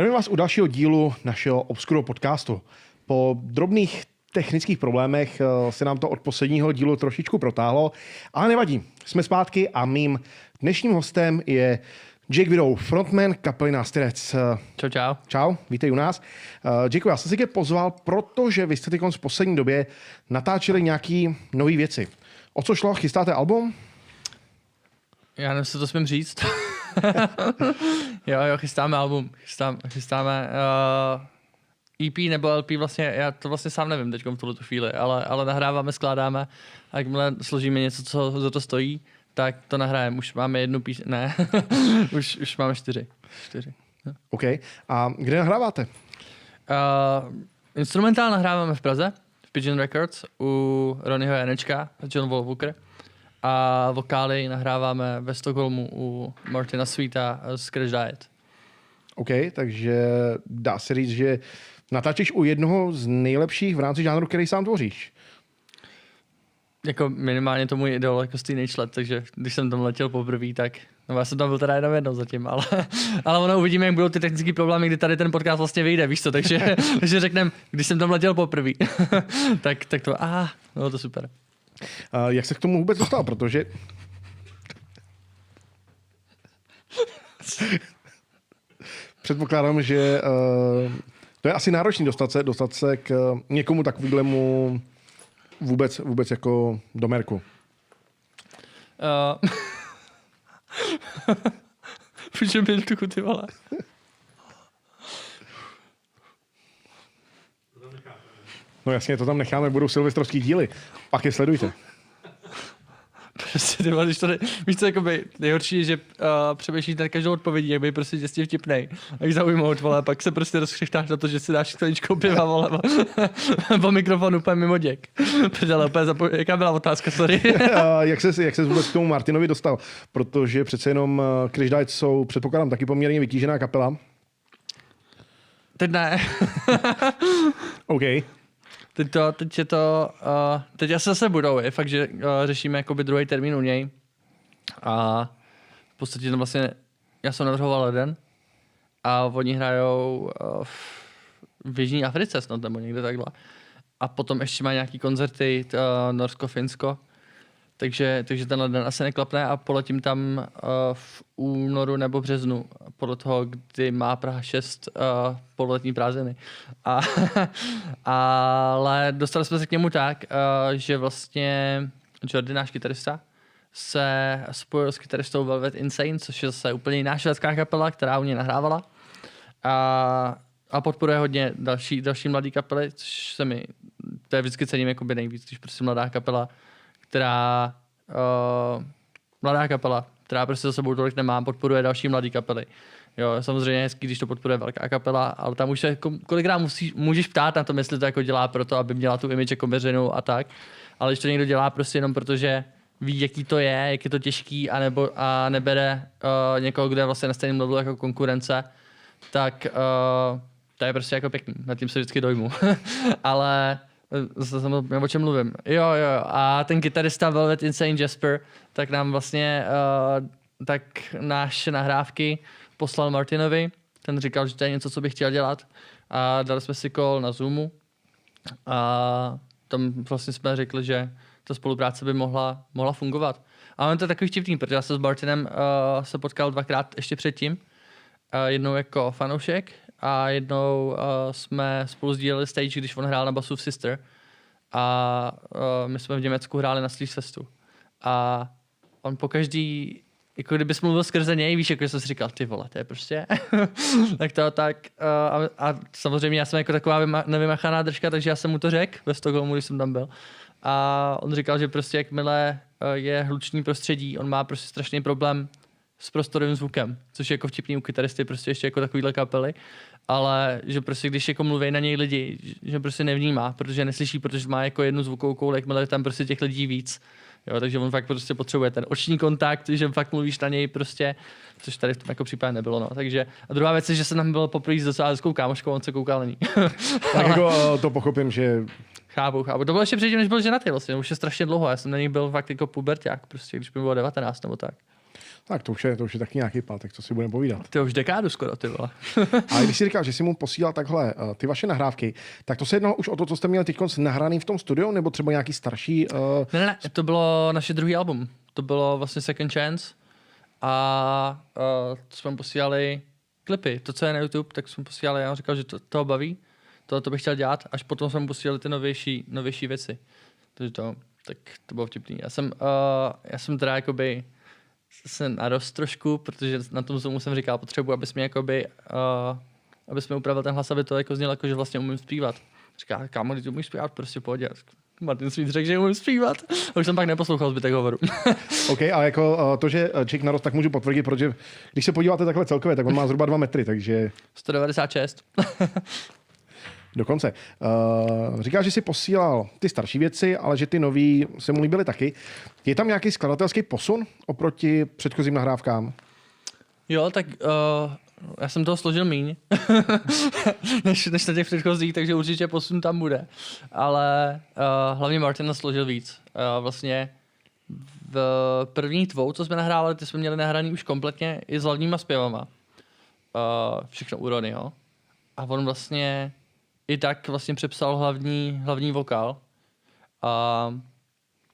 Zdravím vás u dalšího dílu našeho Obscuro podcastu. Po drobných technických problémech eh, se nám to od posledního dílu trošičku protáhlo, ale nevadí. Jsme zpátky a mým dnešním hostem je Jake Widow, frontman kapely Nástyrec. Čau, čau. Čau, vítej u nás. Uh, Jake, já jsem si tě pozval, protože vy jste teď v poslední době natáčeli nějaký nové věci. O co šlo? Chystáte album? Já nevím, co to smím říct. jo, jo, chystáme album, chystám, chystáme uh, EP nebo LP vlastně, já to vlastně sám nevím teď v tuhle chvíli, ale, ale nahráváme, skládáme a jakmile složíme něco, co za to stojí, tak to nahrajeme. Už máme jednu píseň, ne, už, už máme čtyři. čtyři. No. OK. A kde nahráváte? Uh, instrumentál nahráváme v Praze, v Pigeon Records, u Ronnieho Janečka, John Wolfwalker. A vokály nahráváme ve Stockholmu u Martina Sweeta z Crash Diet. OK, takže dá se říct, že natáčíš u jednoho z nejlepších v rámci žánru, který sám tvoříš. Jako minimálně to můj idol jako teenage let, takže když jsem tam letěl poprvé, tak No já jsem tam byl teda jenom jednou zatím, ale, ale ono uvidíme, jak budou ty technické problémy, kdy tady ten podcast vlastně vyjde, víš co, takže, takže řekneme, když jsem tam letěl poprvé, tak, tak to, a, bylo to super. Uh, jak se k tomu vůbec dostal, protože předpokládám, že uh, to je asi náročný dostat se, dostat se k uh, někomu takovému vůbec, vůbec jako do merku. Uh, Můžeme být tu vole. No jasně, to tam necháme, budou silvestrovský díly. Pak je sledujte. Prostě ty když to ne, víš co, jakoby, nejhorší je, že uh, přemýšlíš na každou odpovědí, jak by prostě děstě vtipnej. A jak zaujmout, vole, pak se prostě rozkřeštáš na to, že si dáš skleničkou piva, vole, po mikrofonu úplně mimo děk. Prdele, úplně zapo- jaká byla otázka, sorry. jak, se, jak se vůbec k tomu Martinovi dostal? Protože přece jenom uh, Crash Diet jsou, předpokládám, taky poměrně vytížená kapela. Teď ne. OK. Teď, to, teď je to, uh, teď asi zase budou, je fakt, že uh, řešíme jakoby druhý termín u něj. A v podstatě to vlastně, já jsem navrhoval jeden a oni hrajou uh, v Jižní Africe snad nebo někde takhle. A potom ještě má nějaký koncerty uh, Norsko, Finsko takže, takže tenhle den asi neklapne a poletím tam uh, v únoru nebo březnu, podle toho, kdy má Praha 6 uh, eh, poletní prázdniny. A, ale dostali jsme se k němu tak, uh, že vlastně Jordy, náš kytarista, se spojil s kytaristou Velvet Insane, což je zase úplně jiná švédská kapela, která u něj nahrávala. A, a podporuje hodně další, další mladý kapely, což se mi, to je vždycky cením jakoby nejvíc, když prostě mladá kapela která uh, mladá kapela, která prostě za sebou tolik nemá, podporuje další mladé kapely. Jo, samozřejmě hezký, když to podporuje velká kapela, ale tam už se kolikrát musí, můžeš ptát na to, jestli to jako dělá proto, aby měla tu image jako veřejnou a tak. Ale když to někdo dělá prostě jenom protože ví, jaký to je, jak je to těžký, anebo, a nebere uh, někoho, kdo je vlastně na stejném levelu jako konkurence, tak uh, to je prostě jako pěkný. Nad tím se vždycky dojmu. ale o čem mluvím. Jo, jo, a ten kytarista Velvet Insane Jasper, tak nám vlastně, uh, tak náš nahrávky poslal Martinovi, ten říkal, že to je něco, co bych chtěl dělat a dali jsme si call na Zoomu a tam vlastně jsme řekli, že ta spolupráce by mohla, mohla fungovat. A on to je takový vtipný, protože já se s Martinem uh, se potkal dvakrát ještě předtím. Uh, jednou jako fanoušek a jednou uh, jsme spolu sdíleli stage, když on hrál na basu v Sister. A uh, my jsme v Německu hráli na Sleeve Festu a on po každý jako kdyby mluvil skrze něj, víš, jako jsem si říkal, ty vole, to je prostě, tak to tak, uh, a, a, samozřejmě já jsem jako taková vyma, nevymachaná držka, takže já jsem mu to řekl ve Stockholmu, když jsem tam byl. A on říkal, že prostě jakmile uh, je hluční prostředí, on má prostě strašný problém s prostorovým zvukem, což je jako vtipný u kytaristy, prostě ještě jako takovýhle kapely ale že prostě když jako mluví na něj lidi, že prostě nevnímá, protože neslyší, protože má jako jednu zvukovou kouli, jakmile tam prostě těch lidí víc. Jo, takže on fakt prostě potřebuje ten oční kontakt, že fakt mluvíš na něj prostě, což tady v tom jako případě nebylo. No. Takže, a druhá věc je, že jsem tam byl poprvé s docela hezkou kámoškou, on se koukal na ní. tak jako to pochopím, že Chápu, chápu. To bylo ještě předtím, než byl ženatý vlastně, už je strašně dlouho. Já jsem na nich byl fakt jako puberták, prostě, když mi bylo 19 nebo tak. Tak to už je, to už je taky nějaký pátek, co si budeme povídat. Ty už dekádu skoro, ty vole. A když si říkal, že si mu posílal takhle uh, ty vaše nahrávky, tak to se jednalo už o to, co jste měli teď nahraný v tom studiu, nebo třeba nějaký starší... Uh... Ne, ne, to bylo naše druhý album. To bylo vlastně Second Chance a uh, to jsme posílali klipy. To, co je na YouTube, tak jsme posílali, já říkal, že to, toho baví, to, to bych chtěl dělat, až potom jsme posílali ty novější, novější věci. Takže to, tak to bylo vtipný. Já jsem, uh, já jsem teda jakoby se narost trošku, protože na tom Zoomu jsem říkal, potřebuji, abys mi jakoby, uh, abys mi upravil ten hlas, aby to jako znělo, jako, že vlastně umím zpívat. Říká, kámo, ty umíš zpívat, prostě pohodě. Martin Sweet řekl, že umím zpívat. A už jsem pak neposlouchal zbytek hovoru. OK, a jako uh, to, že Chick narost, tak můžu potvrdit, protože když se podíváte takhle celkově, tak on má zhruba 2 metry, takže... 196. Dokonce. Uh, říká, že si posílal ty starší věci, ale že ty nový se mu líbily taky. Je tam nějaký skladatelský posun oproti předchozím nahrávkám? Jo, tak uh, já jsem toho složil míň, než, než na těch předchozích, takže určitě posun tam bude. Ale uh, hlavně Martin složil víc. Uh, vlastně v prvních dvou, co jsme nahrávali, ty jsme měli nahraný už kompletně i s hlavníma zpěvama. Uh, všechno u Ronnyho. A on vlastně i tak vlastně přepsal hlavní, hlavní vokál. A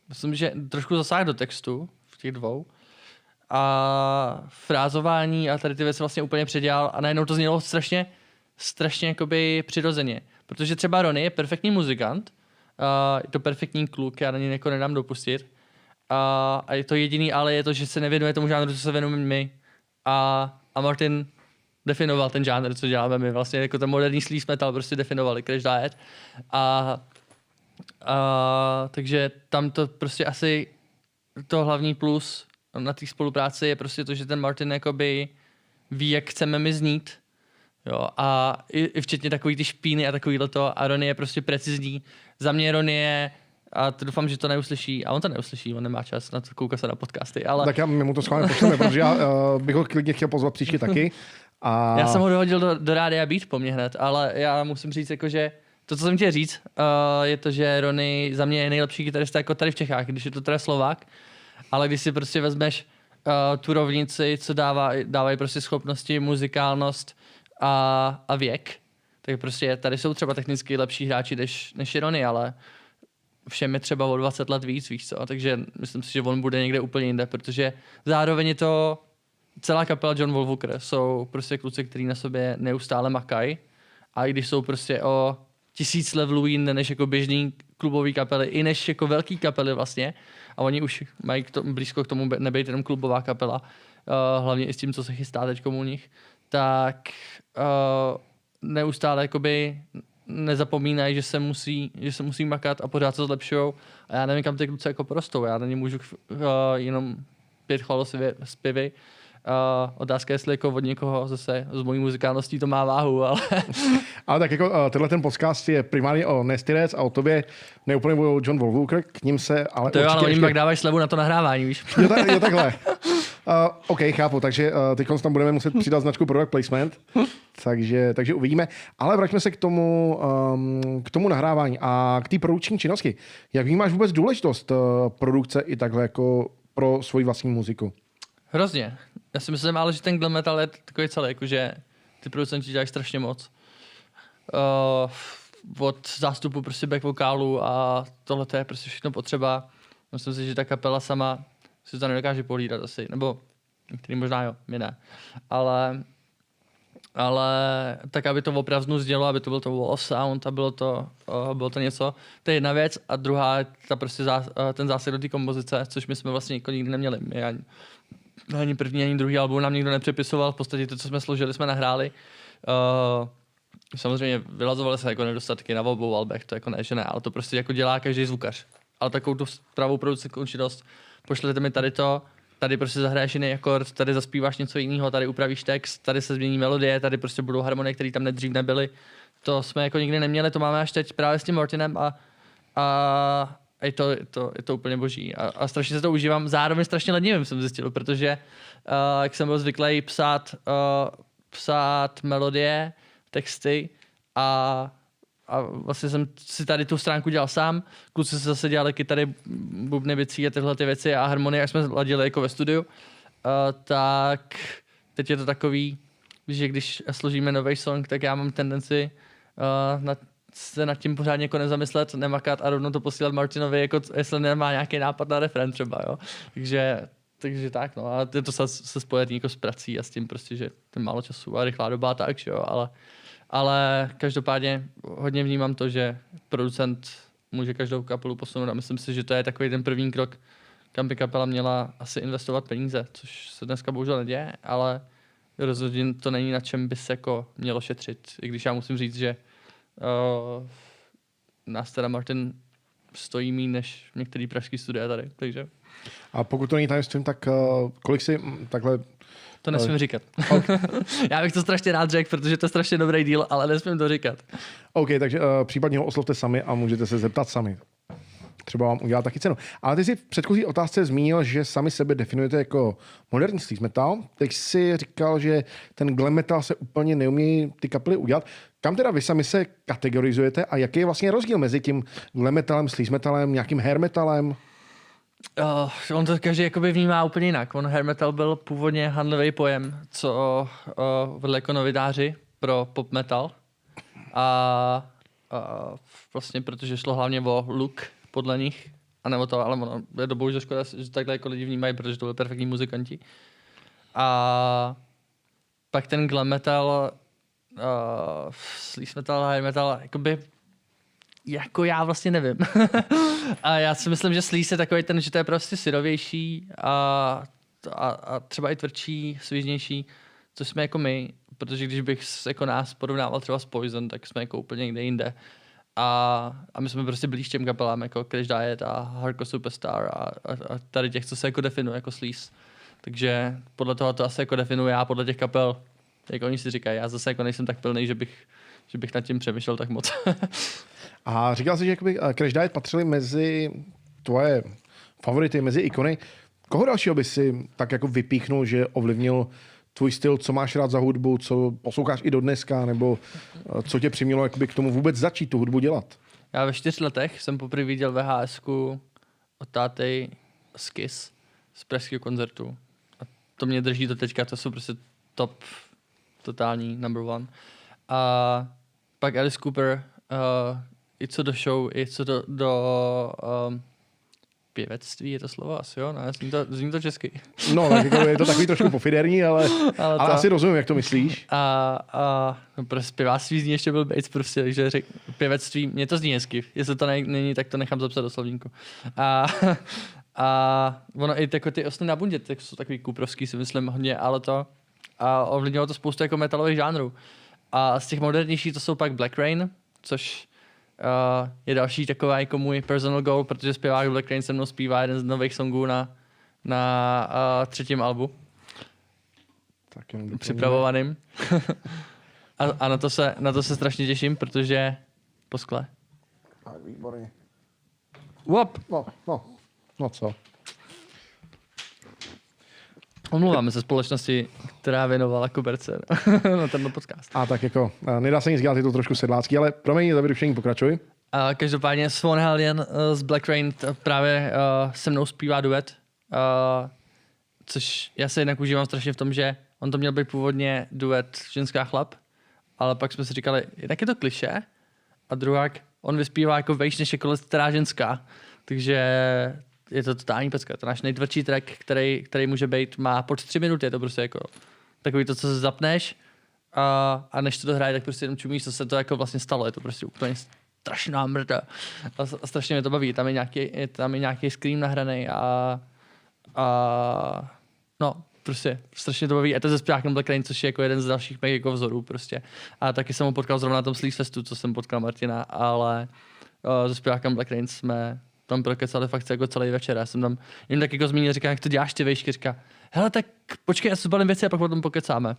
myslím, že trošku zasáhl do textu v těch dvou. A frázování a tady ty věci vlastně úplně předělal a najednou to znělo strašně, strašně jakoby přirozeně. Protože třeba Ronny je perfektní muzikant, a je to perfektní kluk, já na něj jako nedám dopustit. A, a je to jediný, ale je to, že se nevěnuje tomu žánru, co se věnujeme my. A, a Martin definoval ten žánr, co děláme my. Vlastně jako ten moderní sleaze metal prostě definovali Crash Diet. A, a, takže tam to prostě asi to hlavní plus na té spolupráci je prostě to, že ten Martin jakoby ví, jak chceme my znít. Jo, a i, i včetně takový ty špíny a takovýhle to. A Ronnie je prostě precizní. Za mě Ronnie je a to doufám, že to neuslyší. A on to neuslyší, on nemá čas na to koukat se na podcasty. Ale... Tak já mu to schválně pošleme, protože já uh, bych ho klidně chtěl pozvat příště taky. A... Já jsem ho dohodil do, do rádia být po mně hned, ale já musím říct, jako, že to, co jsem chtěl říct, uh, je to, že Rony za mě je nejlepší kytarista jako tady v Čechách, když je to teda Slovák, ale když si prostě vezmeš uh, tu rovnici, co dává, dávají prostě schopnosti, muzikálnost a, a věk, tak prostě tady jsou třeba technicky lepší hráči než, než je Rony, ale všem je třeba o 20 let víc, víš co, takže myslím si, že on bude někde úplně jinde, protože zároveň je to celá kapela John Wolfwalker jsou prostě kluci, kteří na sobě neustále makají a i když jsou prostě o tisíc levelů jinde než jako běžný klubový kapely, i než jako velký kapely vlastně a oni už mají k tomu, blízko k tomu nebejt jenom klubová kapela, uh, hlavně i s tím, co se chystá teď u nich, tak uh, neustále jakoby nezapomínají, že se musí, že se musí makat a pořád se zlepšují. A já nevím, kam ty kluci jako prostou. Já na ně můžu uh, jenom pět chvalosivě zpěvy Uh, otázka, jestli jako od někoho zase z mojí muzikálností to má váhu, ale... ale tak jako uh, tenhle ten podcast je primárně o Nestyrec a o tobě, neúplně o John Wolfwalker, k ním se ale To jo, ale oni ještě... pak dávají slevu na to nahrávání, víš? jo, tak, jo takhle. Uh, OK, chápu, takže uh, teď tam budeme muset přidat značku product placement, takže, takže uvidíme. Ale vraťme se k tomu, um, k tomu nahrávání a k té produkční činnosti. Jak vnímáš vůbec důležitost uh, produkce i takhle jako pro svoji vlastní muziku? Hrozně. Já si myslím, ale že ten glam metal je takový celý, jakože ty producenti dělají strašně moc. Uh, od zástupu prostě back vokálu a tohle to je prostě všechno potřeba. Myslím si, že ta kapela sama si to nedokáže polídat asi, nebo některý možná jo, my ne. Ale, ale tak, aby to opravdu zdělo, aby to byl to wall sound a bylo to, uh, bylo to něco, to je jedna věc a druhá ta prostě zás, uh, ten zásah do té kompozice, což my jsme vlastně jako nikdy neměli. My ani, No, ani první, ani druhý album nám nikdo nepřepisoval, v podstatě to, co jsme složili, jsme nahráli. Uh, samozřejmě vylazovaly se jako nedostatky na obou albech, to jako ne, že ne, ale to prostě jako dělá každý zvukař. Ale takovou tu pravou producentkou činnost, pošlete mi tady to, tady prostě zahraješ jiný akord, tady zaspíváš něco jiného, tady upravíš text, tady se změní melodie, tady prostě budou harmonie, které tam nedřív nebyly. To jsme jako nikdy neměli, to máme až teď právě s tím Martinem a, a je to, je to, je to úplně boží. A, a strašně se to užívám. Zároveň strašně lednivým jsem zjistil, protože uh, jak jsem byl zvyklý psát, uh, psát melodie, texty a, a vlastně jsem si tady tu stránku dělal sám. Kluci se zase dělali kytary, bubny, bicí a tyhle ty věci a harmonie, jak jsme ladili jako ve studiu. tak teď je to takový, že když složíme nový song, tak já mám tendenci uh, na, se nad tím pořádně jako nezamyslet, nemakat a rovnou to posílat Martinovi, jako jestli nemá nějaký nápad na referen třeba, jo. Takže, takže tak, no. A je to se, se spojený jako s prací a s tím prostě, že ten málo času a rychlá doba tak, že jo, ale, ale každopádně hodně vnímám to, že producent může každou kapelu posunout a myslím si, že to je takový ten první krok, kam by kapela měla asi investovat peníze, což se dneska bohužel neděje, ale rozhodně to není na čem by se jako mělo šetřit. I když já musím říct, že uh, nás teda Martin stojí méně než některý pražský studia tady, takže... A pokud to není tajemstvím, tak uh, kolik si takhle to nesmím ale... říkat. Okay. Já bych to strašně rád řekl, protože to je strašně dobrý díl, ale nesmím to říkat. OK, takže uh, případně ho oslovte sami a můžete se zeptat sami. Třeba vám udělat taky cenu. Ale ty jsi v předchozí otázce zmínil, že sami sebe definujete jako moderní sleaze metal. Teď si říkal, že ten glam metal se úplně neumí ty kapely udělat. Kam teda vy sami se kategorizujete a jaký je vlastně rozdíl mezi tím glam metalem, sleaze metalem, nějakým hair metalem? Uh, on to každý jakoby vnímá úplně jinak. On hair metal byl původně handlový pojem, co uh, vedli jako novináři pro pop metal. A uh, vlastně protože šlo hlavně o look podle nich, a nebo to, ale ono, je to bohužel škoda, že takhle jako lidi vnímají, protože to byli perfektní muzikanti. A pak ten glam metal, uh, sleaze metal, high metal, jakoby jako já vlastně nevím. a já si myslím, že sleaze je takový ten, že to je prostě syrovější a, a, a třeba i tvrdší, svížnější, co jsme jako my, protože když bych jako nás porovnával třeba s Poison, tak jsme jako úplně někde jinde. A, a my jsme prostě blíž těm kapelám, jako Crash Diet a Hardcore Superstar a, a, a tady těch, co se jako definuje jako sleaze. Takže podle toho to asi jako definuji já, podle těch kapel, jak oni si říkají. Já zase jako nejsem tak pilný, že bych, že bych nad tím přemýšlel tak moc. a říkal jsi, že jakoby eh, Crash Diet patřili mezi tvoje favority, mezi ikony. Koho dalšího by si tak jako vypíchnul, že ovlivnil tvůj styl, co máš rád za hudbu, co posloucháš i do dneska, nebo eh, co tě přimělo jakoby k tomu vůbec začít tu hudbu dělat? Já ve čtyř letech jsem poprvé viděl VHS od táty Skis z pražského koncertu. A to mě drží do teďka, to jsou prostě top, totální number one. A pak Alice Cooper, uh, i co do show, i co do, do um, pěvectví je to slovo asi, jo? Ne, zní to, zní to česky. No, tak jako je to takový trošku pofiderní, ale, ale, ale to... asi rozumím, jak to myslíš. A, a no, prostě zpěváctví zní ještě byl Bates, prostě, takže řek, pěvectví, mě to zní hezky. Jestli to není, tak to nechám zapsat do slovníku. A, a ono i jako ty osny na bundě, tak jsou takový kuprovský, si myslím hodně, ale to a ovlivnilo to spoustu jako metalových žánrů. A z těch modernějších to jsou pak Black Rain, což uh, je další taková jako můj personal goal, protože zpěvák Black Rain se mnou zpívá jeden z nových songů na, na uh, třetím albu. Tak jen Připravovaným. a, a na, to se, na to se strašně těším, protože po skle. Tak, výborně. Wop. No, no, no co? Omlouváme se společnosti, která věnovala koberce na tenhle podcast. A tak jako, nedá se nic dělat, je to trošku sedlácký, ale promiň, za vyrušení pokračuj. A každopádně Swan Hellion uh, z Black Rain právě uh, se mnou zpívá duet, uh, což já se jednak užívám strašně v tom, že on to měl být původně duet ženská chlap, ale pak jsme si říkali, jednak je to kliše a druhák, on vyspívá jako vejš než jako která ženská, takže je to totální pecka. To náš nejtvrdší track, který, který může být, má pod tři minuty, je to prostě jako takový to, co se zapneš a, a než to dohraje, tak prostě jenom čumíš, co se to jako vlastně stalo. Je to prostě úplně strašná mrda. A, a strašně mě to baví. Tam je nějaký, je tam je nějaký screen nahraný a, a no, prostě strašně to baví. A to se zpěvákem Black Rain, což je jako jeden z dalších mých jako vzorů prostě. A taky jsem ho potkal zrovna na tom Sleaze Festu, co jsem potkal Martina, ale uh, se zpěvákem Black Rain jsme tam prokecali fakt jako celý večer. Já jsem tam jim tak jako zmínil, říká, jak to děláš ty vejšky, říká, hele, tak počkej, já se balím věci a pak potom pokecáme.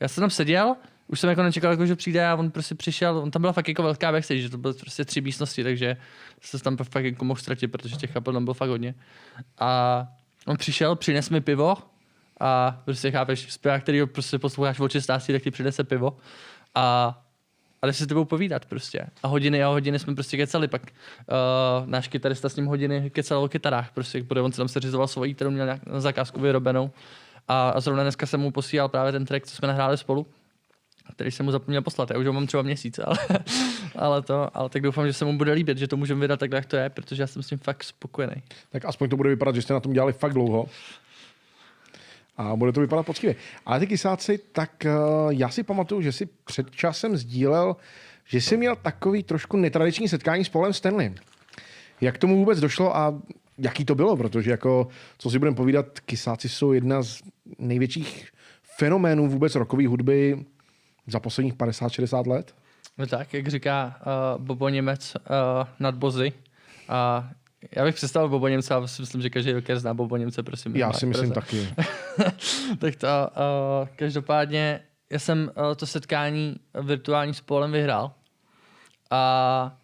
Já jsem tam seděl, už jsem jako nečekal, jako, že přijde a on prostě přišel, on tam byla fakt jako velká backstage, že to byly prostě tři místnosti, takže se tam fakt jako mohl ztratit, protože těch kapel tam bylo fakt hodně. A on přišel, přines mi pivo a prostě chápeš, zpěvák, který ho prostě posloucháš v 16, tak ti přinese pivo. A ale si s tebou povídat prostě. A hodiny a hodiny jsme prostě kecali, pak uh, náš kytarista s ním hodiny kecal o kytarách, prostě, protože on si tam seřizoval svoji, kterou měl na zakázku vyrobenou. A, a zrovna dneska jsem mu posílal právě ten track, co jsme nahráli spolu, který jsem mu zapomněl poslat. Já už ho mám třeba měsíc, ale, ale, to, ale tak doufám, že se mu bude líbit, že to můžeme vydat takhle, jak to je, protože já jsem s tím fakt spokojený. Tak aspoň to bude vypadat, že jste na tom dělali fakt dlouho. A bude to vypadat poctivě. Ale ty kysáci, tak uh, já si pamatuju, že si před časem sdílel, že jsi měl takový trošku netradiční setkání s Polem Stanley. Jak tomu vůbec došlo a jaký to bylo? Protože jako, co si budeme povídat, kysáci jsou jedna z největších fenoménů vůbec rokové hudby za posledních 50-60 let. No tak, jak říká uh, Bobo Němec uh, nad Bozy. A já bych představil Bobo Němce, ale si myslím, že každý roker zná Bobo Němce, prosím. Já si myslím taky. tak to, uh, každopádně, já jsem uh, to setkání virtuální s Polem vyhrál. A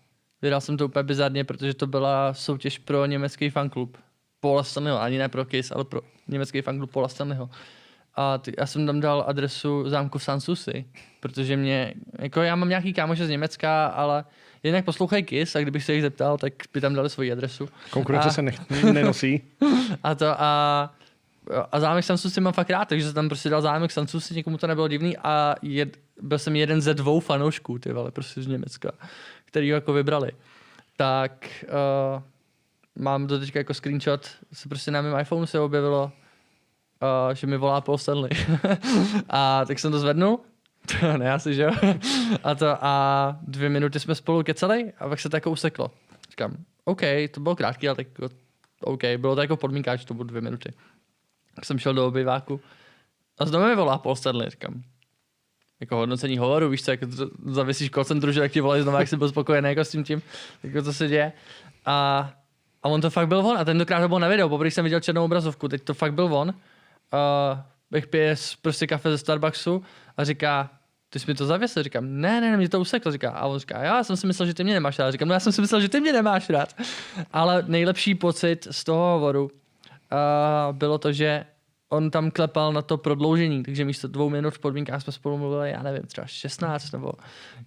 vyhrál jsem to úplně bizarně, protože to byla soutěž pro německý fanklub. Paula Stanleyho, ani ne pro Kiss, ale pro německý fanklub Paula Stanleyho. A ty, já jsem tam dal adresu zámku v Sanssouci, protože mě, jako já mám nějaký kámoše z Německa, ale jinak poslouchají Kiss a kdybych se jich zeptal, tak by tam dali svoji adresu. Konkurence A- se nech, nenosí. a to a, a zámek Sanssouci mám fakt rád, takže jsem tam prostě dal zámek Sanssouci, někomu to nebylo divný a jed, byl jsem jeden ze dvou fanoušků, ty vole, prostě z Německa, který ho jako vybrali. Tak uh, mám do teďka jako screenshot, se prostě na mém iPhoneu se objevilo, uh, že mi volá Paul Stanley. a tak jsem to zvednul, ne asi, že jo? a to a dvě minuty jsme spolu kecali a pak se to jako useklo. Říkám, OK, to bylo krátký, ale tak jako, OK, bylo to jako podmínka, že to bylo dvě minuty. Tak jsem šel do obyváku a znovu mi volá Paul Stanley, říkám, jako hodnocení hovoru, víš co, jako zavisíš call centru, že tak ti volají znovu, jak jsi byl spokojený jako s tím tím, jako co se děje. A, a on to fakt byl on a tentokrát to bylo na videu, poprvé jsem viděl černou obrazovku, teď to fakt byl on. Uh, pije prostě kafe ze Starbucksu a říká, ty jsi mi to zavěsil? Říkám, ne, ne, ne, mě to useklo. Říká, a on říká, já jsem si myslel, že ty mě nemáš rád. Říkám, no já jsem si myslel, že ty mě nemáš rád. Ale nejlepší pocit z toho hovoru uh, bylo to, že on tam klepal na to prodloužení, takže místo dvou minut v podmínkách jsme spolu mluvili, já nevím, třeba 16 nebo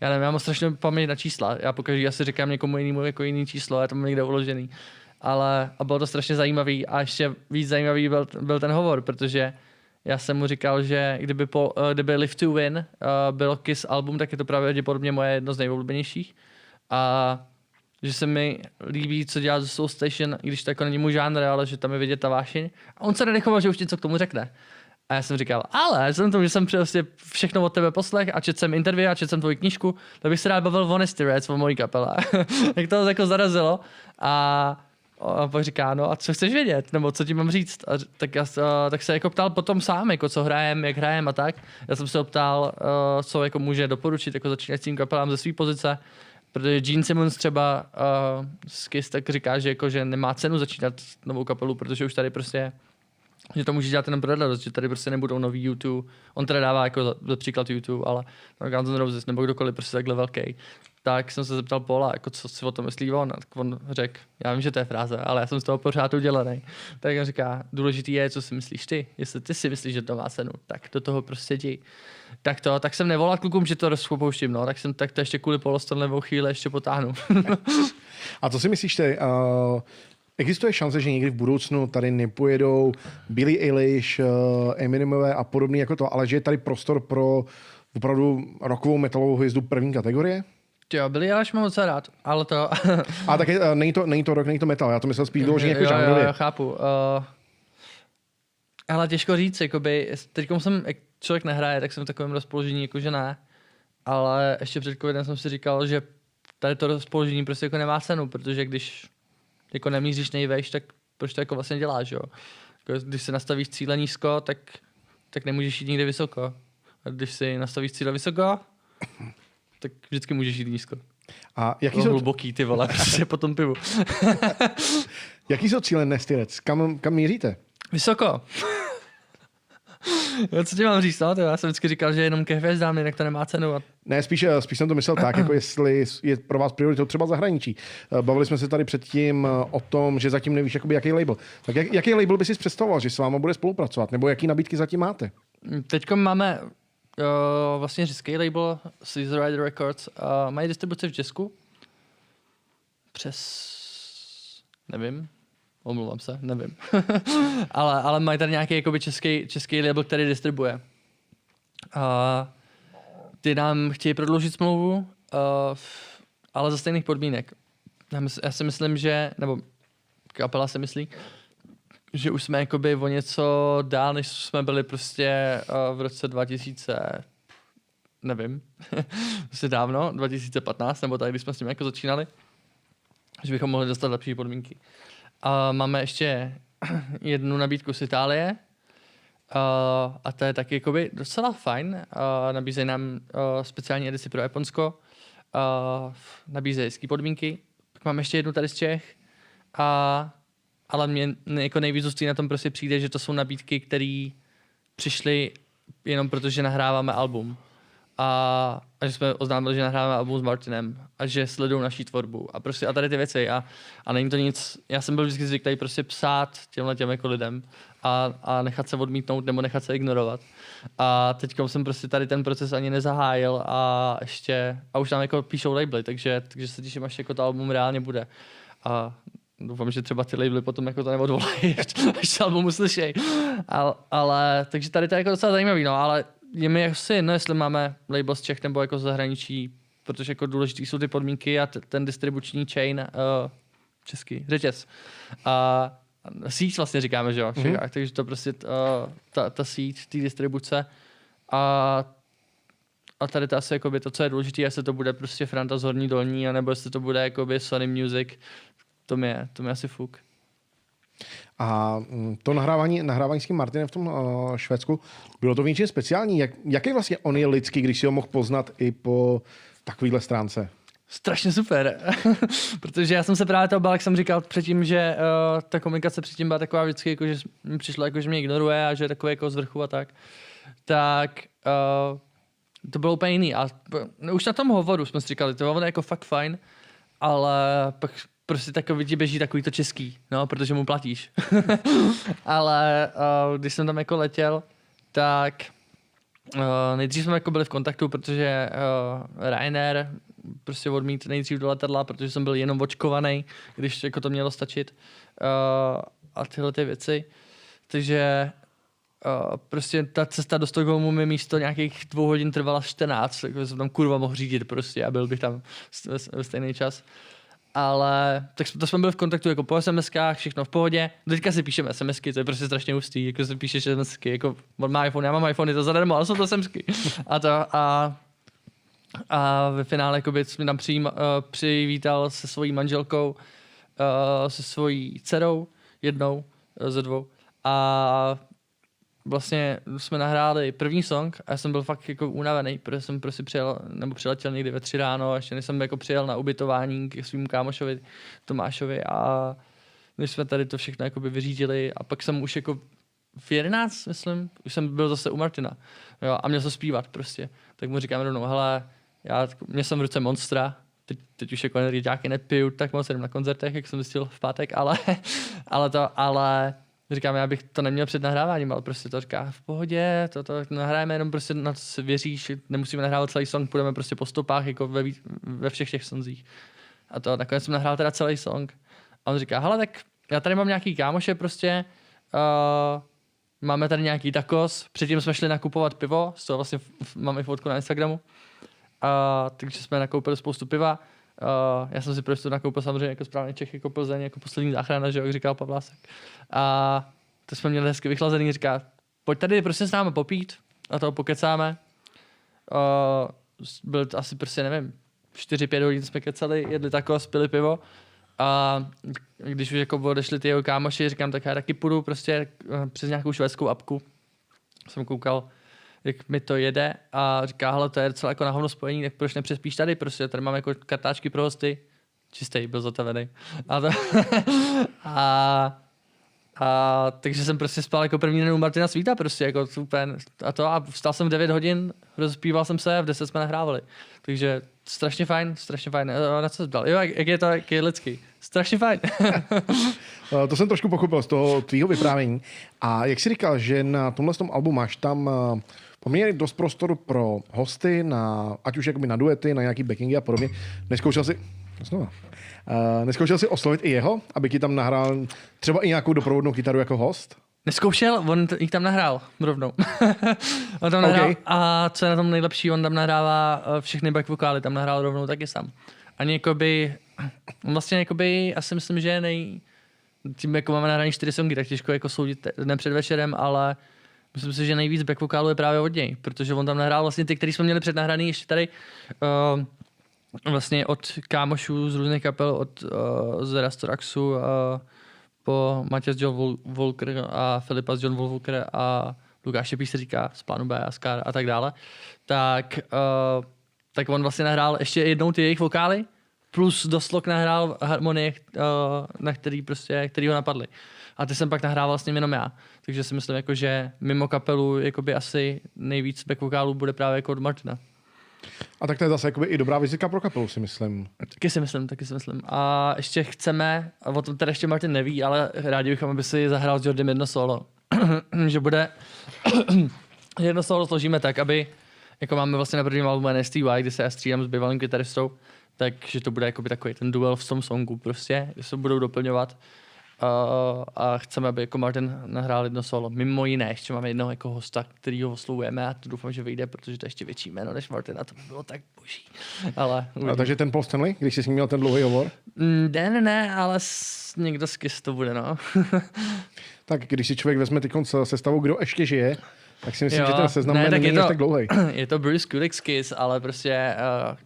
já nevím, já mám strašně paměť na čísla. Já pokaždé asi říkám někomu jinému jako jiný číslo, já to mám někde uložený. Ale a bylo to strašně zajímavý a ještě víc zajímavý byl, byl ten hovor, protože já jsem mu říkal, že kdyby, po, eh, kdyby Live to Win uh, bylo Kiss album, tak je to pravděpodobně moje jedno z nejoblíbenějších. A že se mi líbí, co dělá ze Soul Station, i když to jako není můj žánr, ale že tam je vidět ta vášeň. A on se nedechoval, že už něco k tomu řekne. A já jsem říkal, ale k tomu, že jsem prostě všechno od tebe poslech a četl jsem interview a četl jsem tvoji knížku, tak bych se rád bavil o Honesty Reds, o mojí kapele. tak to jako zarazilo. A a pak říká, no a co chceš vědět, nebo co ti mám říct? A tak, já, a, tak se jako ptal potom sám, jako co hrajem, jak hrajem a tak. Já jsem se ho ptal, uh, co jako může doporučit jako začínajícím kapelám ze své pozice, protože Gene Simmons třeba uh, z Kiss tak říká, že, jako, že nemá cenu začínat novou kapelu, protože už tady prostě že to může dělat jenom pro radost, že tady prostě nebudou nový YouTube. On teda dává jako za, za příklad YouTube, ale no, Guns N' Roses nebo kdokoliv prostě takhle velký. Tak jsem se zeptal Paula, jako co si o tom myslí on. A tak on řekl, já vím, že to je fráze, ale já jsem z toho pořád udělaný. Tak on říká, důležitý je, co si myslíš ty. Jestli ty si myslíš, že to má cenu, tak do toho prostě jdi. Tak to, tak jsem nevolal klukům, že to rozpouštím, no, tak jsem tak to ještě kvůli polostonlevou chvíli ještě potáhnu. A co si myslíš ty? Uh, existuje šance, že někdy v budoucnu tady nepojedou Billy Eilish, uh, Eminemové a podobný jako to, ale že je tady prostor pro opravdu rokovou metalovou hvězdu první kategorie? Jo, byli ale mám moc rád, ale to... A taky uh, není, to, není to rock, není to metal, já to myslel spíš vyloženě jako jo, jo, žánrově. jo, chápu. Uh, ale těžko říct, jakoby, teď jsem, jak člověk nehraje, tak jsem v takovém rozpoložení, jako že ne. Ale ještě před covidem jsem si říkal, že tady to rozpoložení prostě jako nemá cenu, protože když jako nemíříš nejvejš, tak proč to jako vlastně děláš, jo? Jako, když se nastavíš cíle nízko, tak, tak nemůžeš jít nikdy vysoko. A když si nastavíš cíle vysoko, tak vždycky můžeš jít nízko. A jaký jsou, hluboký ty vole, prostě po tom pivu. jaký jsou cíle Nasty Reds? Kam, kam míříte? Vysoko. Jo, co ti mám říct, no? Já jsem vždycky říkal, že jenom ke hvězdám, jinak to nemá cenu. A Ne, spíš, eh, spíš jsem to myslel tak, jako jestli je pro vás prioritou třeba zahraničí. Eh, Bavili jsme se tady předtím eh, o tom, že zatím nevíš, jakoby, jaký label. Tak jak, jaký label by si představoval, že s váma bude spolupracovat? Nebo jaký nabídky zatím máte? Teď máme uh, vlastně český label Caesar Rider Records. Uh, mají distribuci v Česku přes, nevím, Omlouvám se, nevím. ale, ale mají tady nějaký jakoby český, český label, který distribuje. A ty nám chtějí prodloužit smlouvu, uh, ale za stejných podmínek. Já si myslím, že, nebo kapela si myslí, že už jsme jakoby o něco dál, než jsme byli prostě uh, v roce 2000, nevím, prostě dávno, 2015, nebo tak, když jsme s tím jako začínali, že bychom mohli dostat lepší podmínky. A máme ještě jednu nabídku z Itálie, Uh, a to je taky jakoby docela fajn. Uh, nabízejí nám uh, speciální edici pro Japonsko. Uh, nabízejí hezký podmínky. Pak mám ještě jednu tady z Čech. A, ale mě jako nejvíc zůstí na tom prostě přijde, že to jsou nabídky, které přišly jenom proto, že nahráváme album a, a že jsme oznámili, že nahráváme album s Martinem a že sledují naší tvorbu a prostě a tady ty věci a, a není to nic, já jsem byl vždycky zvyklý prostě psát těmhle těm jako lidem a, a nechat se odmítnout nebo nechat se ignorovat. A teď jsem prostě tady ten proces ani nezahájil a ještě, a už nám jako píšou labely, takže, takže se těším, až jako to album reálně bude. A doufám, že třeba ty labely potom jako to neodvolají, až se album uslyšej. Ale, ale, takže tady to je jako docela zajímavý, no, ale je mi asi jedno, jestli máme label z Čech nebo jako z zahraničí, protože jako důležitý jsou ty podmínky a t- ten distribuční chain, uh, český, řetěz. A síť vlastně říkáme, že jo, mm-hmm. takže to prostě uh, ta, ta síť, ty distribuce a a tady to asi jakoby to, co je důležité, jestli to bude prostě Franta z Horní Dolní, anebo jestli to bude jakoby Sony Music, to mi je, to mi asi fuk. A mm, to nahrávání, nahrávání s tím Martinem v tom uh, Švédsku, bylo to něčím speciální? Jak, jaký vlastně on je lidský, když si ho mohl poznat i po takovéhle stránce? Strašně super, protože já jsem se právě toho bál, jak jsem říkal předtím, že uh, ta komunikace předtím byla taková vždycky, jako, že mi přišlo, jako, že mě ignoruje a že je takový jako z vrchu a tak. Tak uh, to bylo úplně jiný. A už na tom hovoru jsme si říkali, to bylo jako fakt fajn, ale pak prostě takový ti běží takový to český, no, protože mu platíš. Ale uh, když jsem tam jako letěl, tak uh, nejdřív jsme jako byli v kontaktu, protože uh, Ryanair prostě odmít nejdřív do letadla, protože jsem byl jenom očkovaný, když jako to mělo stačit uh, a tyhle ty věci. Takže Uh, prostě ta cesta do Stockholmu mi místo nějakých dvou hodin trvala 14, takže jsem tam kurva mohl řídit prostě a byl bych tam ve stejný čas ale tak to jsme byli v kontaktu jako po SMSkách, všechno v pohodě. Teďka si píšeme SMSky, to je prostě strašně hustý, jako si píšeš SMSky, jako on má iPhone, já mám iPhone, je to zadarmo, ale jsou to SMSky. A to a a ve finále jako jsme tam přijím, uh, přivítal se svojí manželkou, uh, se svojí dcerou, jednou uh, ze dvou. A vlastně jsme nahráli první song a já jsem byl fakt jako unavený, protože jsem prostě přijel, nebo přiletěl někdy ve tři ráno ještě jsem jako přijel na ubytování k svým kámošovi Tomášovi a než jsme tady to všechno jako vyřídili a pak jsem už jako v 11, myslím, už jsem byl zase u Martina jo, a měl se zpívat prostě. Tak mu říkám rovnou, hele, já mě jsem v ruce Monstra, teď, teď už jako energy nepiju, tak moc jsem na koncertech, jak jsem zjistil v pátek, ale, ale to, ale Říkám, já bych to neměl před nahráváním, ale prostě to říká v pohodě, to, to nahrajeme jenom prostě na to se věříš, nemusíme nahrávat celý song, půjdeme prostě po stopách jako ve, ve všech těch sonzích. A to nakonec jsem nahrál teda celý song. A on říká, hele, tak já tady mám nějaký kámoše prostě, uh, máme tady nějaký takos, předtím jsme šli nakupovat pivo, z toho vlastně mám i fotku na Instagramu, uh, takže jsme nakoupili spoustu piva, Uh, já jsem si prostě nakoupil samozřejmě jako správně Čech, jako Plzeň, jako poslední záchrana, že jak říkal Pavlásek. A to jsme měli hezky vychlazený, říká, pojď tady prostě s námi popít a to pokecáme. Uh, byl to asi prostě, nevím, 4-5 hodin jsme kecali, jedli tako, spili pivo. A když už jako odešli ty jeho kámoši, říkám, tak já taky půjdu prostě přes nějakou švédskou apku. Jsem koukal, jak mi to jede a říká, hele, to je docela jako na hovno spojení, tak proč nepřespíš tady, prostě tady mám jako kartáčky pro hosty, čistý, byl zatavený. A, to, a, a, takže jsem prostě spal jako první den u Martina Svíta prostě jako super a to a vstal jsem v 9 hodin, rozpíval jsem se a v 10 jsme nahrávali. Takže strašně fajn, strašně fajn. Na co jsi Jo, jak, jak je to, jak je lidský. Strašně fajn. Eh, to jsem trošku pochopil z toho tvýho vyprávění. A jak jsi říkal, že na tomhle tom albu máš tam eh, poměrně dost prostoru pro hosty, na, ať už jakoby na duety, na nějaký backingy a podobně. Neskoušel si, znova, Uh, neskoušel jsi oslovit i jeho, aby ti tam nahrál třeba i nějakou doprovodnou kytaru jako host? Neskoušel, on t- jich tam nahrál rovnou. on tam nahrál, Okay. a co je na tom nejlepší, on tam nahrává eh, všechny back vokály, tam nahrál rovnou taky sám. Ani jakoby, on vlastně jakoby, asi myslím, že nej, tím jako máme nahraný čtyři songy, tak těžko jako soudit dnem před večerem, ale myslím si, že nejvíc back vokálů je právě od něj, protože on tam nahrál vlastně ty, který jsme měli přednahraný ještě tady uh, vlastně od kámošů z různých kapel, od uh, z Rastoraxu, uh, po Matěz John Vol- Volker a Filipa z John Volker a Lukáše Píš se říká z plánu B a Scar a tak dále, tak, uh, tak on vlastně nahrál ještě jednou ty jejich vokály, plus do slok nahrál harmonie, uh, na který prostě, který ho napadly. A ty jsem pak nahrával s ním jenom já. Takže si myslím, jako, že mimo kapelu jakoby asi nejvíc back vokálů bude právě jako od Martina. A tak to je zase jakoby i dobrá vizitka pro kapelu, si myslím. Taky si myslím, taky si myslím. A ještě chceme, a o tom teda ještě Martin neví, ale rádi bychom, aby si zahrál s Jordym jedno solo. že bude jedno solo složíme tak, aby jako máme vlastně na prvním albumu NSTY, kdy se já střídám s bývalým kytaristou, takže to bude jakoby takový ten duel v tom songu prostě, kde se budou doplňovat. Uh, a chceme, aby jako Martin nahrál jedno solo. Mimo jiné, ještě máme jednoho jako hosta, který ho oslovujeme a to doufám, že vyjde, protože to je ještě větší jméno než Martin a to by bylo tak boží. Ale A takže ten Paul Stanley, když jsi s ním měl ten dlouhý hovor, Mm, Ne, ne, ne, ale s, někdo z KISS to bude, no. tak když si člověk vezme teď sestavou, kdo ještě žije, tak si myslím, že ten seznam ne, tak není to, tak dlouhý. je to Bruce Kulick z KISS, ale prostě, uh,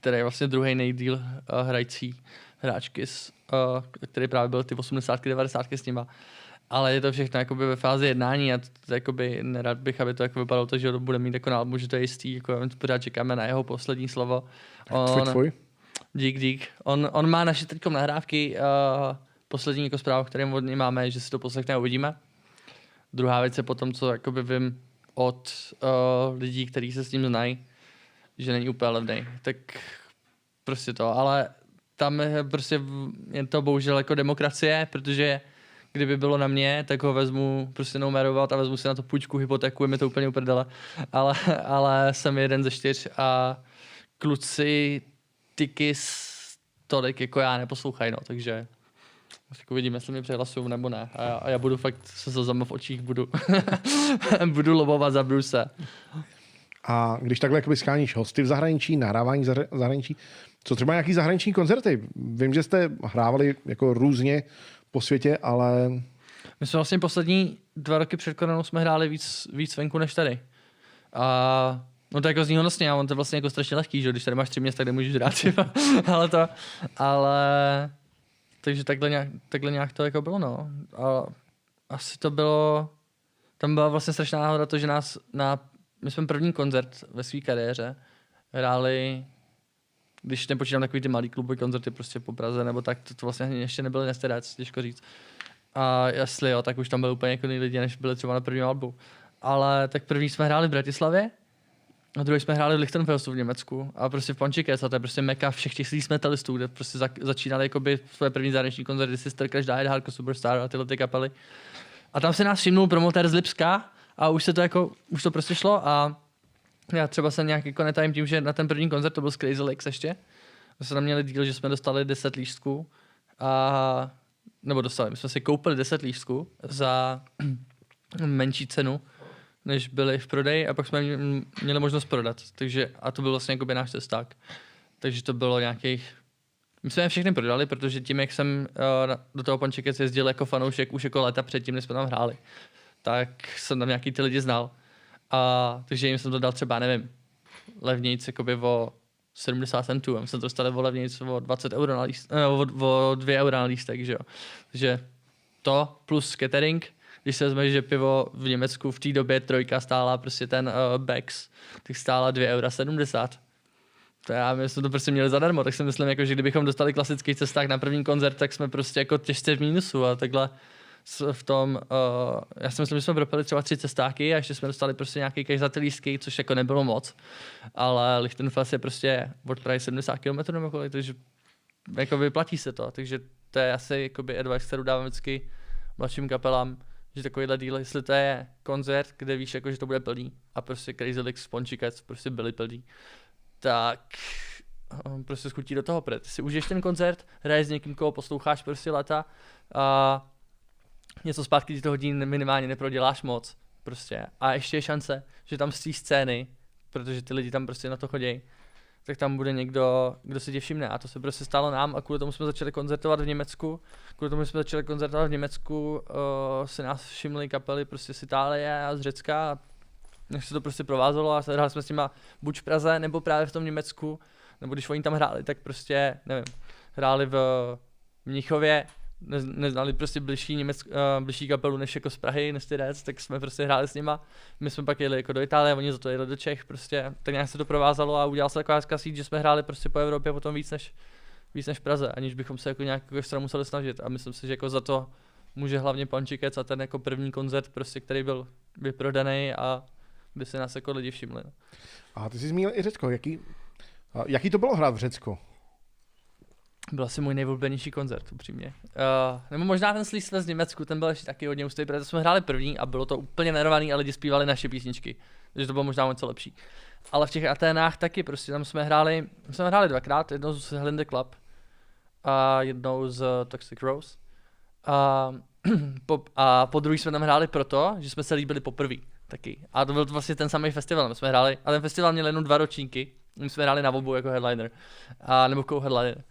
který je vlastně druhý nejdíl uh, hrající hráč KISS, uh, který právě byl ty 80 90 s nima. Ale je to všechno jakoby ve fázi jednání a to, to, jakoby nerad bych, aby to jako vypadalo to, že to bude mít jako na albu, že to je jistý, jako pořád čekáme na jeho poslední slovo. Tvůj, tvůj. Dík, dík. On, on má naše teď nahrávky, uh, poslední jako zprávu, které od něj máme, že si to poslechne a uvidíme. Druhá věc je potom, co jakoby vím od uh, lidí, kteří se s tím znají, že není úplně levný. Tak prostě to, ale tam je prostě je to bohužel jako demokracie, protože kdyby bylo na mě, tak ho vezmu prostě numerovat a vezmu si na to půjčku, hypotéku, je mi to úplně uprdele. Ale, ale jsem jeden ze čtyř a kluci tykis tolik jako já neposlouchají, no, takže tak uvidíme, jestli mě přehlasují nebo ne. A já, a já budu fakt se slzama v očích, budu, budu lobovat za Bruce. A když takhle jakoby scháníš hosty v zahraničí, nahrávání v zahra- zahraničí, co třeba nějaký zahraniční koncerty? Vím, že jste hrávali jako různě po světě, ale My jsme vlastně poslední dva roky před koronou jsme hráli víc, víc venku než tady. A no to jako zní honosně, a on to je vlastně jako strašně lehký, že když tady máš tři města, kde můžeš hrát třeba. ale to, ale takže takhle nějak, takhle nějak to jako bylo, no. A asi to bylo, tam byla vlastně strašná náhoda to, že nás na, my jsme první koncert ve své kariéře hráli když nepočítám takový ty malý kluby koncerty prostě po Praze, nebo tak, to, to vlastně ještě nebyl Nesterec, těžko říct. A jestli jo, tak už tam byly úplně jako lidi, než byli třeba na prvním albu. Ale tak první jsme hráli v Bratislavě, a druhý jsme hráli v Lichtenfelsu v Německu a prostě v Pončikec a to je prostě meka všech těch sleaze metalistů, kde prostě za, začínali jakoby své první zahraniční koncerty Sister Crash Died, Hardcore Superstar a tyhle ty kapely. A tam se nás všimnul promotér z Lipska a už se to jako, už to prostě šlo a já třeba se nějak jako netajím tím, že na ten první koncert to byl z Crazy Legs ještě. My jsme tam měli díl, že jsme dostali 10 lístků a nebo dostali, my jsme si koupili 10 lístků za menší cenu, než byly v prodeji a pak jsme mě- měli možnost prodat. Takže, a to byl vlastně jakoby náš cesták. Takže to bylo nějakých my jsme je všechny prodali, protože tím, jak jsem uh, do toho Pančekec jezdil jako fanoušek už jako léta předtím, než jsme tam hráli, tak jsem tam nějaký ty lidi znal. A, takže jim jsem to dal třeba, nevím, levnějc jakoby o 70 centů. A jsme to dostali o levnějc o 20 euro na líst, eh, o, o 2 euro na lístek, že jo. Takže to plus catering, když se vezme, že pivo v Německu v té době trojka stála prostě ten uh, Bex, tak stála 2,70 eura. To já, my jsme to prostě měli zadarmo, tak si myslím, jako, že kdybychom dostali klasický cesták na první koncert, tak jsme prostě jako těžce v mínusu a takhle v tom, uh, já si myslím, že jsme propili třeba tři cestáky a ještě jsme dostali prostě nějaký cash za lístky, což jako nebylo moc, ale Lichtenfels je prostě od Prahy 70 km nebo kolik, takže jako vyplatí se to, takže to je asi jakoby advice, kterou dávám vždycky mladším kapelám, že takovýhle díl, jestli to je koncert, kde víš, jako, že to bude plný a prostě Crazy Legs, Pončikec prostě byli plný, tak uh, prostě schutí do toho, protože si užiješ ten koncert, hraješ s někým, koho posloucháš prostě leta a něco zpátky ti toho hodin minimálně neproděláš moc, prostě. A ještě je šance, že tam z té scény, protože ty lidi tam prostě na to chodí, tak tam bude někdo, kdo si tě všimne. A to se prostě stalo nám a kvůli tomu jsme začali koncertovat v Německu. Kvůli tomu jsme začali koncertovat v Německu, uh, si nás všimly kapely prostě z Itálie a z Řecka a se to prostě provázelo a hráli jsme s nima buď v Praze nebo právě v tom Německu, nebo když oni tam hráli, tak prostě, nevím, hráli v Mnichově, ne, neznali prostě blížší, německ, uh, blížší kapelu než jako z Prahy, než ty tak jsme prostě hráli s nima. My jsme pak jeli jako do Itálie, oni za to jeli do Čech, prostě tak nějak se to provázalo a udělal se taková hezká že jsme hráli prostě po Evropě potom víc než, víc než v Praze, aniž bychom se jako nějak jako extra museli snažit. A myslím si, že jako za to může hlavně Pančikec a ten jako první koncert, prostě, který byl vyprodaný a by se nás jako lidi všimli. No. A ty jsi zmínil i Řecko. Jaký, jaký to bylo hrát v Řecku? Byl asi můj nejvlbenější koncert, upřímně. Uh, nebo možná ten Sleaze z Německu, ten byl ještě taky hodně ústý, protože jsme hráli první a bylo to úplně nervaný a lidi zpívali naše písničky. Takže to bylo možná něco lepší. Ale v těch Aténách taky, prostě tam jsme hráli, jsme hráli dvakrát, jednou z Hlinda Club a jednou z Toxic Rose. A po, a po druhý jsme tam hráli proto, že jsme se líbili poprvé taky. A to byl vlastně ten samý festival, my jsme hráli, a ten festival měl jenom dva ročníky, my jsme hráli na obu jako headliner, a, nebo co-headliner.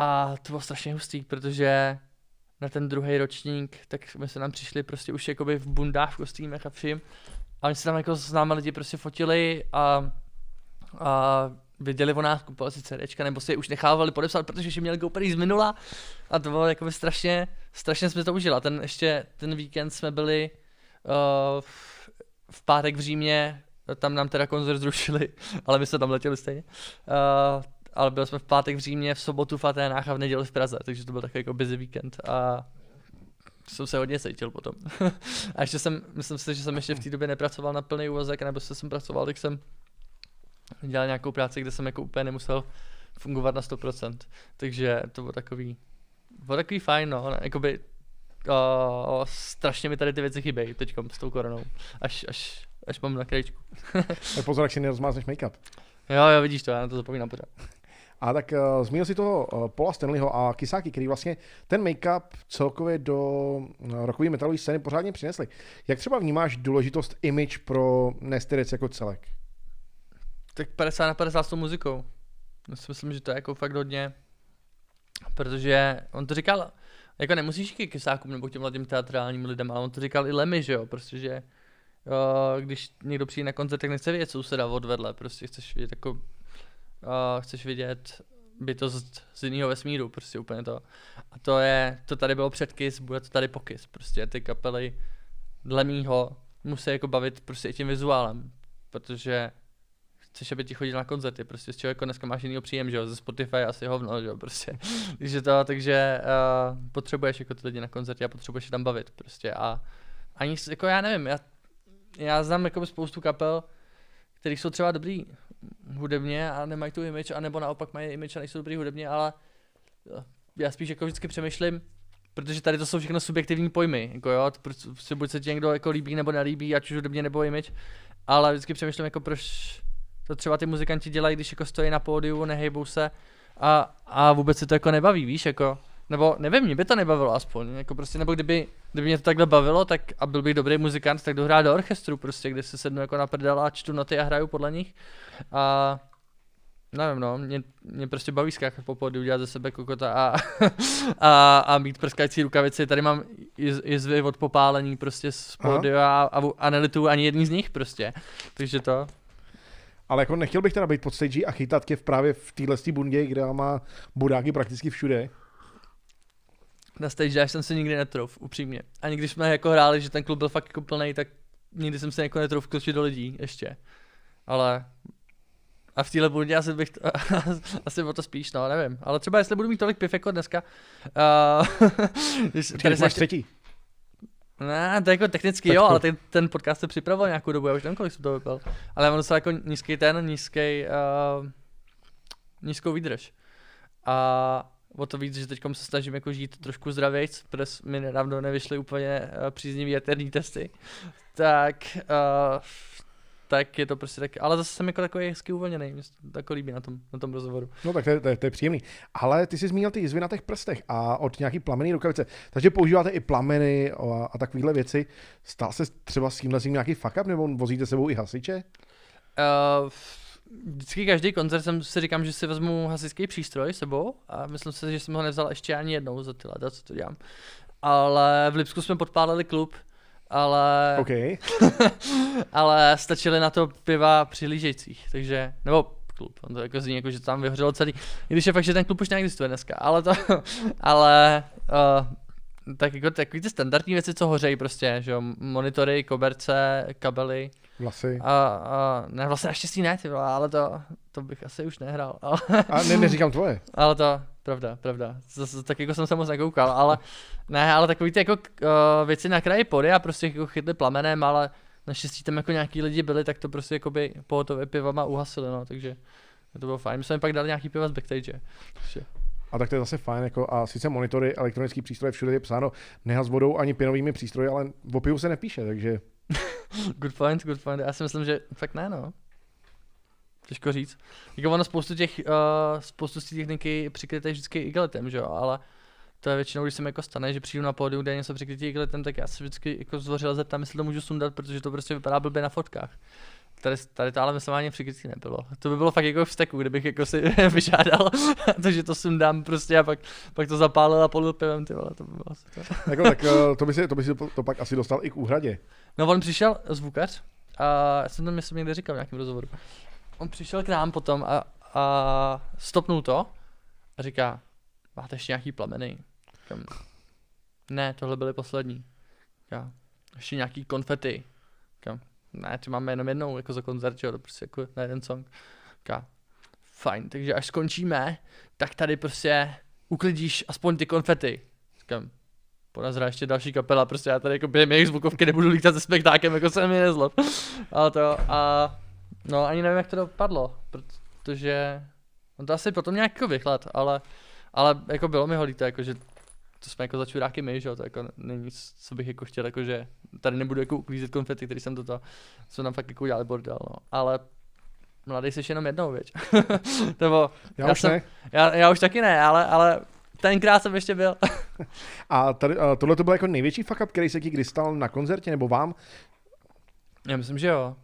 A to bylo strašně hustý, protože na ten druhý ročník, tak jsme se nám přišli prostě už jakoby v bundách, v kostýmech a vším. A oni se tam jako s námi lidi prostě fotili a, a viděli o nás, kupovali si CDčka, nebo si je už nechávali podepsat, protože ještě měli GoPro z minula. A to bylo jako strašně, strašně jsme to užili. ten ještě, ten víkend jsme byli uh, v, v pátek v Římě, tam nám teda koncert zrušili, ale my jsme tam letěli stejně. Uh, ale byli jsme v pátek v Římě, v sobotu v Aténách a v neděli v Praze, takže to byl takový jako busy víkend a jsem se hodně cítil potom. a ještě jsem, myslím si, že jsem ještě v té době nepracoval na plný úvazek, nebo se jsem pracoval, tak jsem dělal nějakou práci, kde jsem jako úplně nemusel fungovat na 100%. Takže to bylo takový, bylo takový fajn, no, jakoby uh, strašně mi tady ty věci chybějí teď s tou koronou, až, až, až mám na krajičku. tak pozor, jak si nerozmázneš make-up. Jo, jo, vidíš to, já na to zapomínám pořád. A tak uh, zmínil si toho uh, Paula Stanleyho a Kisáky, který vlastně ten make-up celkově do uh, rokové metalové scény pořádně přinesli. Jak třeba vnímáš důležitost image pro Nestyrec jako celek? Tak 50 na 50 s tou muzikou. Já si myslím, že to je jako fakt hodně, protože on to říkal, jako nemusíš k kysákům nebo k těm mladým teatrálním lidem, ale on to říkal i Lemmy, že jo, prostě, že když někdo přijde na koncert, tak nechce vědět souseda odvedle, prostě chceš vidět jako, uh, chceš vidět bytost z jiného vesmíru, prostě úplně to. A to je, to tady bylo před Kiss, bude to tady po Kiss, prostě ty kapely dle mýho musí jako bavit prostě i tím vizuálem, protože chceš, aby ti chodil na koncerty, prostě z čeho jako dneska máš jiný příjem, že jo, ze Spotify asi hovno, že jo, prostě. takže to, takže uh, potřebuješ jako ty lidi na koncerty a potřebuješ je tam bavit, prostě a ani, jako já nevím, já já znám jako spoustu kapel, který jsou třeba dobrý hudebně a nemají tu image, anebo naopak mají image a nejsou dobrý hudebně, ale já spíš jako vždycky přemýšlím, protože tady to jsou všechno subjektivní pojmy, jako jo, prostě buď se ti někdo jako líbí nebo nelíbí, ať už hudebně nebo image, ale vždycky přemýšlím jako proč to třeba ty muzikanti dělají, když jako stojí na pódiu, nehejbou se a, a vůbec se to jako nebaví, víš, jako nebo nevím, mě by to nebavilo aspoň, jako prostě, nebo kdyby, kdyby mě to takhle bavilo, tak a byl bych dobrý muzikant, tak dohrát do orchestru prostě, kde se sednu jako na prdel a čtu noty a hraju podle nich. A nevím no, mě, mě prostě baví skákat po pody, udělat ze sebe kokota a, a, a mít prskající rukavici. Tady mám jizvy od popálení prostě z pody a, a, a nelitu ani jedný z nich prostě. Takže to. Ale jako nechtěl bych teda být pod stage a chytat tě v právě v téhle bundě, kde má budáky prakticky všude na stage dive jsem se nikdy netrouf, upřímně. Ani když jsme jako hráli, že ten klub byl fakt jako plný, tak nikdy jsem se jako netrouf kločit do lidí ještě. Ale a v téhle budě asi bych, to, asi o to spíš, no, nevím. Ale třeba jestli budu mít tolik piv jako dneska. Uh, když, máš třetí. Ne, to je jako technicky jo, ale ten, ten podcast se připravoval nějakou dobu, já už nevím, kolik jsem to vypil. Ale já mám docela jako nízký ten, nízký, uh, nízkou výdrž. A o to víc, že teď se snažím jako žít trošku zdravějc, protože mi nedávno nevyšly úplně uh, příznivý jaterní testy, tak uh, tak je to prostě tak, ale zase jsem jako takový hezky uvolněný, mě se to jako líbí na tom, na tom rozhovoru. No tak to je, to, je, to je příjemný. Ale ty jsi zmínil ty jizvy na těch prstech a od nějaký plamený rukavice. Takže používáte i plameny a, a takovéhle věci. Stál se třeba s tímhle nějaký fuck up, nebo vozíte sebou i hasiče? Uh, vždycky každý koncert jsem si říkám, že si vezmu hasičský přístroj sebou a myslím si, že jsem ho nevzal ještě ani jednou za ty leta, co to dělám. Ale v Lipsku jsme podpálili klub, ale, OK. ale stačily na to piva přihlížejících, takže, nebo klub, on to jako zní, jako, že to tam vyhořelo celý, i když je fakt, že ten klub už neexistuje dneska, ale to, ale uh, tak jako takový ty standardní věci, co hořejí prostě, že jo, monitory, koberce, kabely, Vlasy. a, a ne, vlastně naštěstí ne, ty vole, ale to, to bych asi už nehrál. Ale, A ne, neříkám tvoje. ale to, pravda, pravda. Zase, tak jako jsem se moc nekoukal, ale ne, ale takový ty jako uh, věci na kraji pody a prostě jako chytli plamenem, ale naštěstí tam jako nějaký lidi byli, tak to prostě jako by pohotově pivama uhasili, no, takže to bylo fajn. My jsme pak dali nějaký piva z backstage. Takže, A tak to je zase fajn, jako a sice monitory, elektronický přístroje, všude je psáno neha s vodou ani pěnovými přístroji, ale o pivu se nepíše, takže good point, good point. Já si myslím, že fakt ne, no. Těžko říct. Jako ono spoustu těch, uh, spoustu té techniky přikryté vždycky igelitem, že jo, ale to je většinou, když se mi jako stane, že přijdu na pódium, kde je něco přikrytý igelitem, tak já se vždycky jako zvořil zeptám, jestli to můžu sundat, protože to prostě vypadá blbě na fotkách. Tady, tady to ale myslím ani přikrytý nebylo. To by bylo fakt jako v steku, kdybych jako si vyžádal, takže to sundám prostě a pak, pak to zapálil a polil pivem, ty vole, to by bylo asi to. jako, tak eh, to by, si, to by si to, to pak asi dostal i k úhradě. No on přišel, zvukař, a já jsem to myslím někde říkal v nějakém rozhovoru. On přišel k nám potom a, a stopnul to a říká, máte ještě nějaký plameny? Říkám, ne, tohle byly poslední. Říká, ještě nějaký konfety. Ne, ty máme jenom jednou, jako za koncert, jo, prostě jako na jeden song. Říká, fajn, takže až skončíme, tak tady prostě uklidíš aspoň ty konfety. Říkám, ponazrá ještě další kapela, prostě já tady jako během jejich zvukovky nebudu lítat se spektákem, jako se mi nezlob. Ale to a no ani nevím, jak to dopadlo, protože on to asi potom nějak jako vychlad, ale, ale jako bylo mi ho líto, jako že to jsme jako za čuráky my, že jo, to jako není nic, co bych jako chtěl, jako že tady nebudu jako uklízet konfety, který jsem toto, jsme tam fakt jako udělali bordel, no, ale mladý jsi jenom jednou, věď. Nebo, Já, já už jsem- ne. já, já, už taky ne, ale, ale tenkrát jsem ještě byl. A tady, a tohle to byl jako největší fuck up, který se ti kdy stal na koncertě, nebo vám? Já myslím, že jo.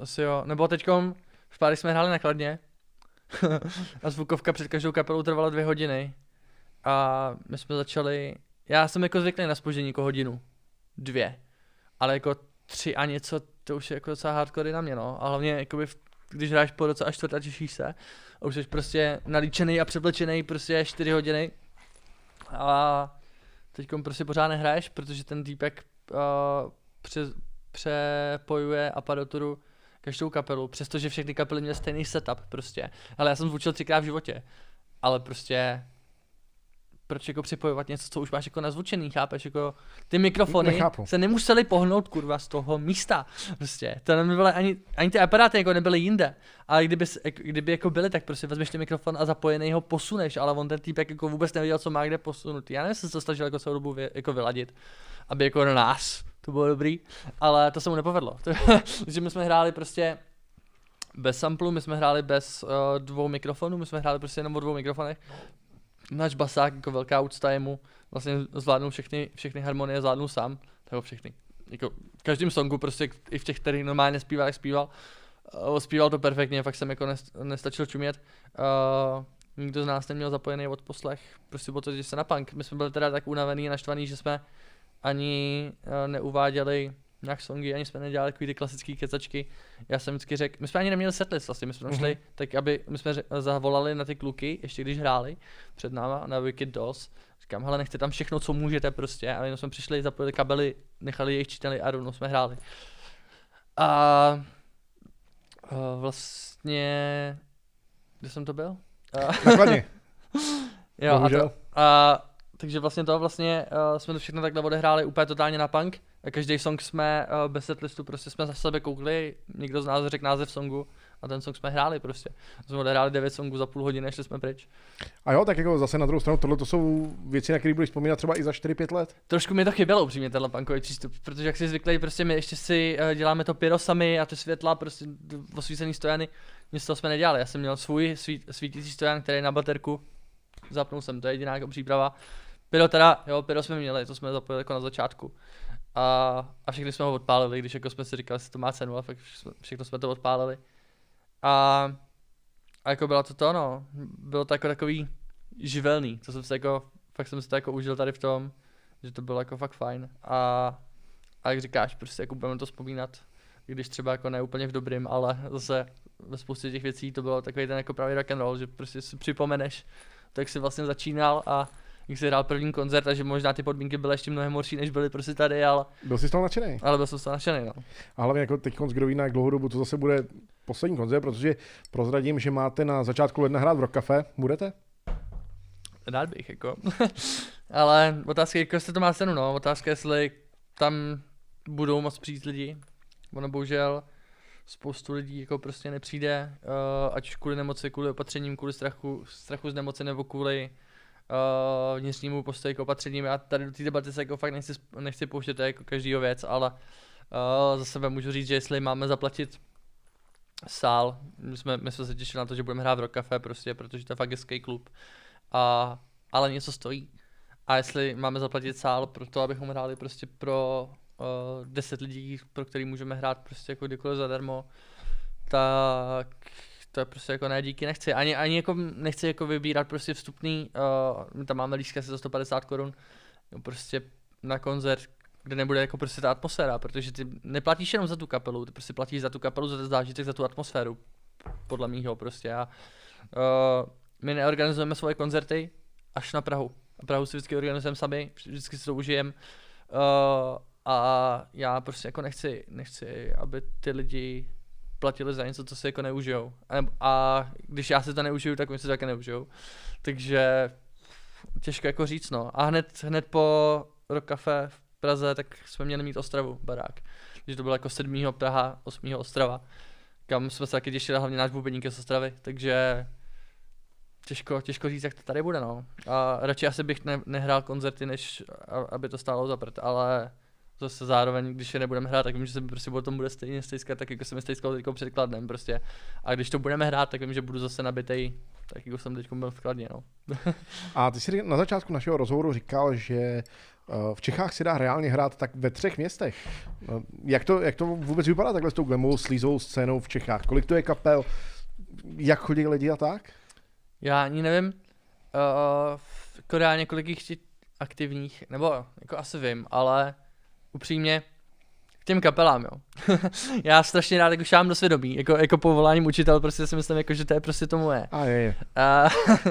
Asi jo. Nebo teďkom v páry jsme hráli nakladně. a zvukovka před každou kapelou trvala dvě hodiny. A my jsme začali, já jsem jako zvyklý na spoždění jako hodinu. Dvě. Ale jako tři a něco, to už je jako docela hardcore na mě, no. A hlavně jakoby, když hráš po roce a čtvrt a těšíš se. A už jsi prostě nalíčený a převlečený prostě čtyři hodiny. A teďkom prostě pořád nehraješ, protože ten týpek uh, přes, přepojuje aparaturu každou kapelu, přestože všechny kapely měly stejný setup prostě. Ale já jsem zvučil třikrát v životě. Ale prostě proč jako připojovat něco, co už máš jako nazvučený, chápeš, jako ty mikrofony Nechápu. se nemuseli pohnout kurva z toho místa, prostě, to nebyly ani, ani ty aparáty jako nebyly jinde, ale kdyby, kdyby jako byly, tak prostě vezmeš ten mikrofon a zapojený ho posuneš, ale on ten týpek jako vůbec nevěděl, co má kde posunout, já nevím, jestli se to snažil jako celou dobu vě, jako vyladit, aby jako na nás to bylo dobrý, ale to se mu nepovedlo, takže my jsme hráli prostě bez samplu, my jsme hráli bez uh, dvou mikrofonů, my jsme hráli prostě jenom o dvou mikrofonech. Náš basák, jako velká úcta jemu, vlastně zvládnul všechny, všechny harmonie, zvládnul sám, nebo všechny. Jako v každém songu prostě, i v těch, který normálně zpíval, jak zpíval, uh, zpíval to perfektně, fakt jsem jako nest, nestačil čumět. Uh, nikdo z nás neměl zapojený odposlech, prostě bylo to, že se na punk. My jsme byli teda tak unavený a naštvaný, že jsme ani uh, neuváděli nějak songy, ani jsme nedělali takový ty klasické kecačky. Já jsem vždycky řekl, my jsme ani neměli setlist vlastně, my jsme tam šli, tak aby, my jsme ře- zavolali na ty kluky, ještě když hráli před náma na Wicked Dolls. Říkám, hele, nechte tam všechno, co můžete prostě. A jenom jsme přišli, zapojili kabely, nechali jejich čítali a rovnou jsme hráli. A uh, vlastně, kde jsem to byl? Nakladně. jo, a, to, a takže vlastně to vlastně uh, jsme to všechno takhle odehráli úplně totálně na punk. A každý song jsme uh, bez setlistu prostě jsme za sebe koukli, někdo z nás řekl název songu a ten song jsme hráli prostě. Jsme odehráli 9 songů za půl hodiny, šli jsme pryč. A jo, tak jako zase na druhou stranu, tohle to jsou věci, na které budeš vzpomínat třeba i za 4-5 let. Trošku mi to chybělo upřímně tenhle punkový přístup, protože jak si zvyklý, prostě my ještě si uh, děláme to pyro sami a ty světla, prostě osvícený stojany, nic toho jsme nedělali. Já jsem měl svůj svít, svítící stojan, který je na baterku, zapnul jsem, to je jediná jako příprava. Pyro teda, jo, pyro jsme měli, to jsme zapojili jako na začátku. A, a všechny jsme ho odpálili, když jako jsme si říkali, že to má cenu, a fakt všechno jsme to odpálili. A, a jako bylo to to, no. Bylo to jako takový živelný, co jsem se jako, fakt jsem si to jako užil tady v tom, že to bylo jako fakt fajn. A, a jak říkáš, prostě jako budeme to vzpomínat, když třeba jako ne úplně v dobrým, ale zase ve spoustě těch věcí to bylo takový ten jako pravý rock and roll, že prostě si připomeneš, tak si vlastně začínal a jak jsi hrál první koncert, takže možná ty podmínky byly ještě mnohem horší, než byly prostě tady, ale... Byl jsi z toho nadšený? Ale byl jsem z toho nadšený, no. A hlavně jako teď kdo ví na jak dlouhou dobu to zase bude poslední koncert, protože prozradím, že máte na začátku ledna hrát v Rock Cafe. Budete? Rád bych, jako. ale otázka je, jestli to má cenu, no. Otázka je, jestli tam budou moc přijít lidi. Ono bohužel spoustu lidí jako prostě nepřijde, uh, ať kvůli nemoci, kvůli opatřením, kvůli strachu, strachu z nemoci nebo kvůli uh, vnitřnímu postoji k opatřením. Já tady do té debaty se jako fakt nechci, nechci pouštět, to je jako každýho věc, ale uh, za sebe můžu říct, že jestli máme zaplatit sál, my jsme, my jsme se těšili na to, že budeme hrát v Rock Cafe prostě, protože to je fakt hezký klub, a, ale něco stojí. A jestli máme zaplatit sál pro to, abychom hráli prostě pro uh, 10 lidí, pro který můžeme hrát prostě jako kdykoliv zadarmo, tak to je prostě jako ne, díky nechci. Ani, ani jako nechci jako vybírat prostě vstupný, uh, my tam máme lístka za 150 korun, prostě na koncert, kde nebude jako prostě ta atmosféra, protože ty neplatíš jenom za tu kapelu, ty prostě platíš za tu kapelu, za ten zážitek, za tu atmosféru, podle mýho prostě. A, uh, my neorganizujeme svoje koncerty až na Prahu. A Prahu si vždycky organizujeme sami, vždycky si to užijeme. Uh, a já prostě jako nechci, nechci, aby ty lidi platili za něco, co si jako neužijou. A, a když já si to neužiju, tak oni si to také neužijou. Takže těžko jako říct, no. A hned, hned po Rock Cafe v Praze, tak jsme měli mít Ostravu, barák. Takže to bylo jako 7. Praha, 8. Ostrava, kam jsme se taky těšili, hlavně náš bubeník z Ostravy, takže těžko, těžko říct, jak to tady bude, no. A radši asi bych ne, nehrál koncerty, než aby to stálo za ale zase zároveň, když je nebudeme hrát, tak vím, že se prostě o tom bude stejně stejskat, tak jako jsem mi stejskal teď před kladnem prostě. A když to budeme hrát, tak vím, že budu zase nabitej, tak jako jsem teď byl v kladně, no. A ty jsi na začátku našeho rozhovoru říkal, že eh, v Čechách se dá reálně hrát tak ve třech městech. Eh, jak to, jak to vůbec vypadá takhle s tou glamovou slízovou scénou v Čechách? Kolik to je kapel? Jak chodí lidi a tak? Já ani nevím. Uh, jako reálně kolik jich aktivních, nebo jako asi vím, ale upřímně, k těm kapelám, jo. já strašně rád jako šám do svědomí, jako, jako povoláním učitel, prostě si myslím, jako, že to je prostě to moje. A je. A,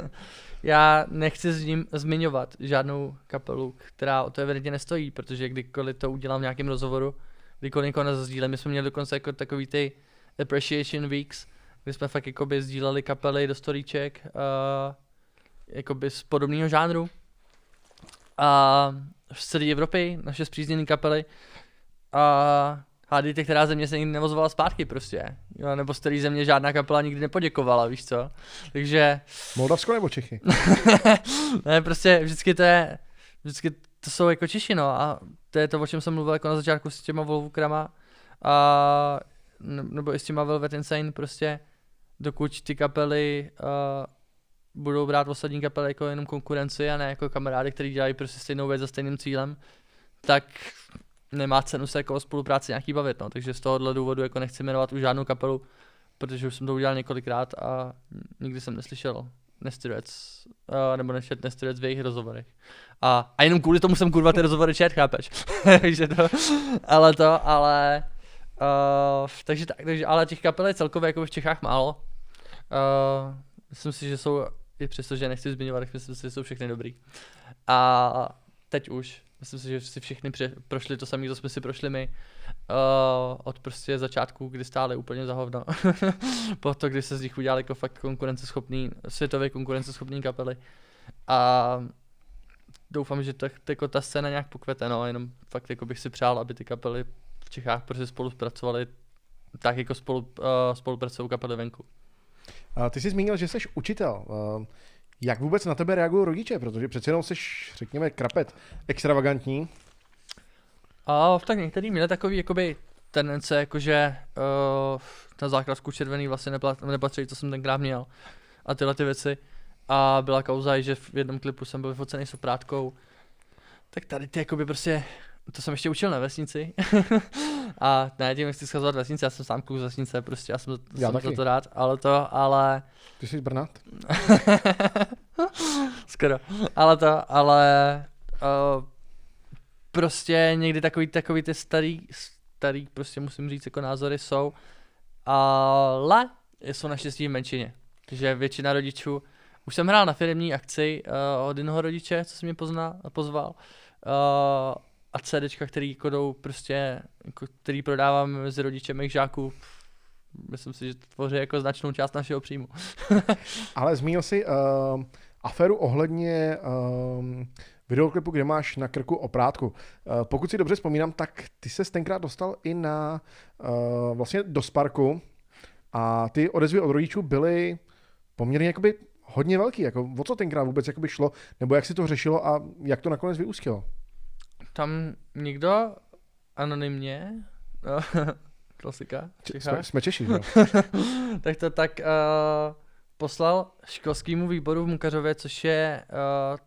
já nechci s ním zmiňovat žádnou kapelu, která o to evidentně nestojí, protože kdykoliv to udělám v nějakém rozhovoru, kdykoliv někoho nezazdílem, my jsme měli dokonce jako takový ty appreciation weeks, kdy jsme fakt jakoby sdíleli kapely do storíček, uh, jakoby z podobného žánru. A z celé Evropy, naše zpřízněné kapely. A hádejte, která země se nikdy nevozovala zpátky prostě. Jo, nebo z které země žádná kapela nikdy nepoděkovala, víš co. Takže... Moldavsko nebo Čechy? ne, prostě vždycky to je, vždycky to jsou jako Češi, no. A to je to, o čem jsem mluvil jako na začátku s těma Volvukrama. A nebo i s těma Velvet Insane, prostě dokud ty kapely uh, budou brát ostatní kapely jako jenom konkurenci a ne jako kamarády, kteří dělají prostě stejnou věc za stejným cílem, tak nemá cenu se jako o spolupráci nějaký bavit, no. takže z tohohle důvodu jako nechci jmenovat už žádnou kapelu, protože už jsem to udělal několikrát a nikdy jsem neslyšel Nestirec, uh, nebo nečet Nestirec v jejich rozhovorech. A, a jenom kvůli tomu jsem kurva ty rozhovory čet, chápeš? takže to, ale to, ale, uh, takže tak, takže, ale těch kapel je celkově jako v Čechách málo. Uh, myslím si, že jsou i přesto, že nechci zmiňovat, tak myslím si, že jsou všechny dobrý. A teď už, myslím si, že si všechny pře- prošli to samé, co jsme si prošli my. Uh, od prostě začátku, kdy stále úplně za hovno. po to, kdy se z nich udělali jako fakt konkurenceschopný, světově konkurenceschopný kapely. A doufám, že tak, jako ta scéna nějak pokvete, no, jenom fakt jako bych si přál, aby ty kapely v Čechách prostě spolupracovaly tak jako spolu, uh, spolupracují kapely venku. Ty jsi zmínil, že jsi učitel. Jak vůbec na tebe reagují rodiče? Protože přece jenom jsi, řekněme, krapet extravagantní. A tak některý měli takový jakoby tendence, jakože uh, na základku červený vlastně nepatří, co jsem tenkrát měl. A tyhle ty věci. A byla kauza, že v jednom klipu jsem byl vyfocený s oprátkou. Tak tady ty jakoby prostě, to jsem ještě učil na vesnici. a ne, tím nechci schazovat vesnici, já jsem sám kluk z vesnice, prostě já jsem, já jsem za to rád, ale to, ale... Ty jsi z Brnat? Skoro. Ale to, ale uh, prostě někdy takový, takový ty starý, starý, prostě musím říct, jako názory jsou, ale jsou naštěstí v menšině. že většina rodičů, už jsem hrál na firmní akci uh, od jednoho rodiče, co se mě pozná, pozval, uh, a CDčka, který jako jdou prostě, jako, který prodávám mezi rodiče mých žáků, myslím si, že tvoří jako značnou část našeho příjmu. Ale zmínil jsi uh, aféru ohledně uh, videoklipu, kde máš na krku oprátku. Uh, pokud si dobře vzpomínám, tak ty se tenkrát dostal i na uh, vlastně do Sparku a ty odezvy od rodičů byly poměrně jakoby hodně velký. Jako, o co tenkrát vůbec jakoby šlo, nebo jak si to řešilo a jak to nakonec vyústilo? Tam někdo anonymně, klasika. Jsme, jsme Češi, tak to tak uh, poslal školskému výboru v Mukařově, což je, uh,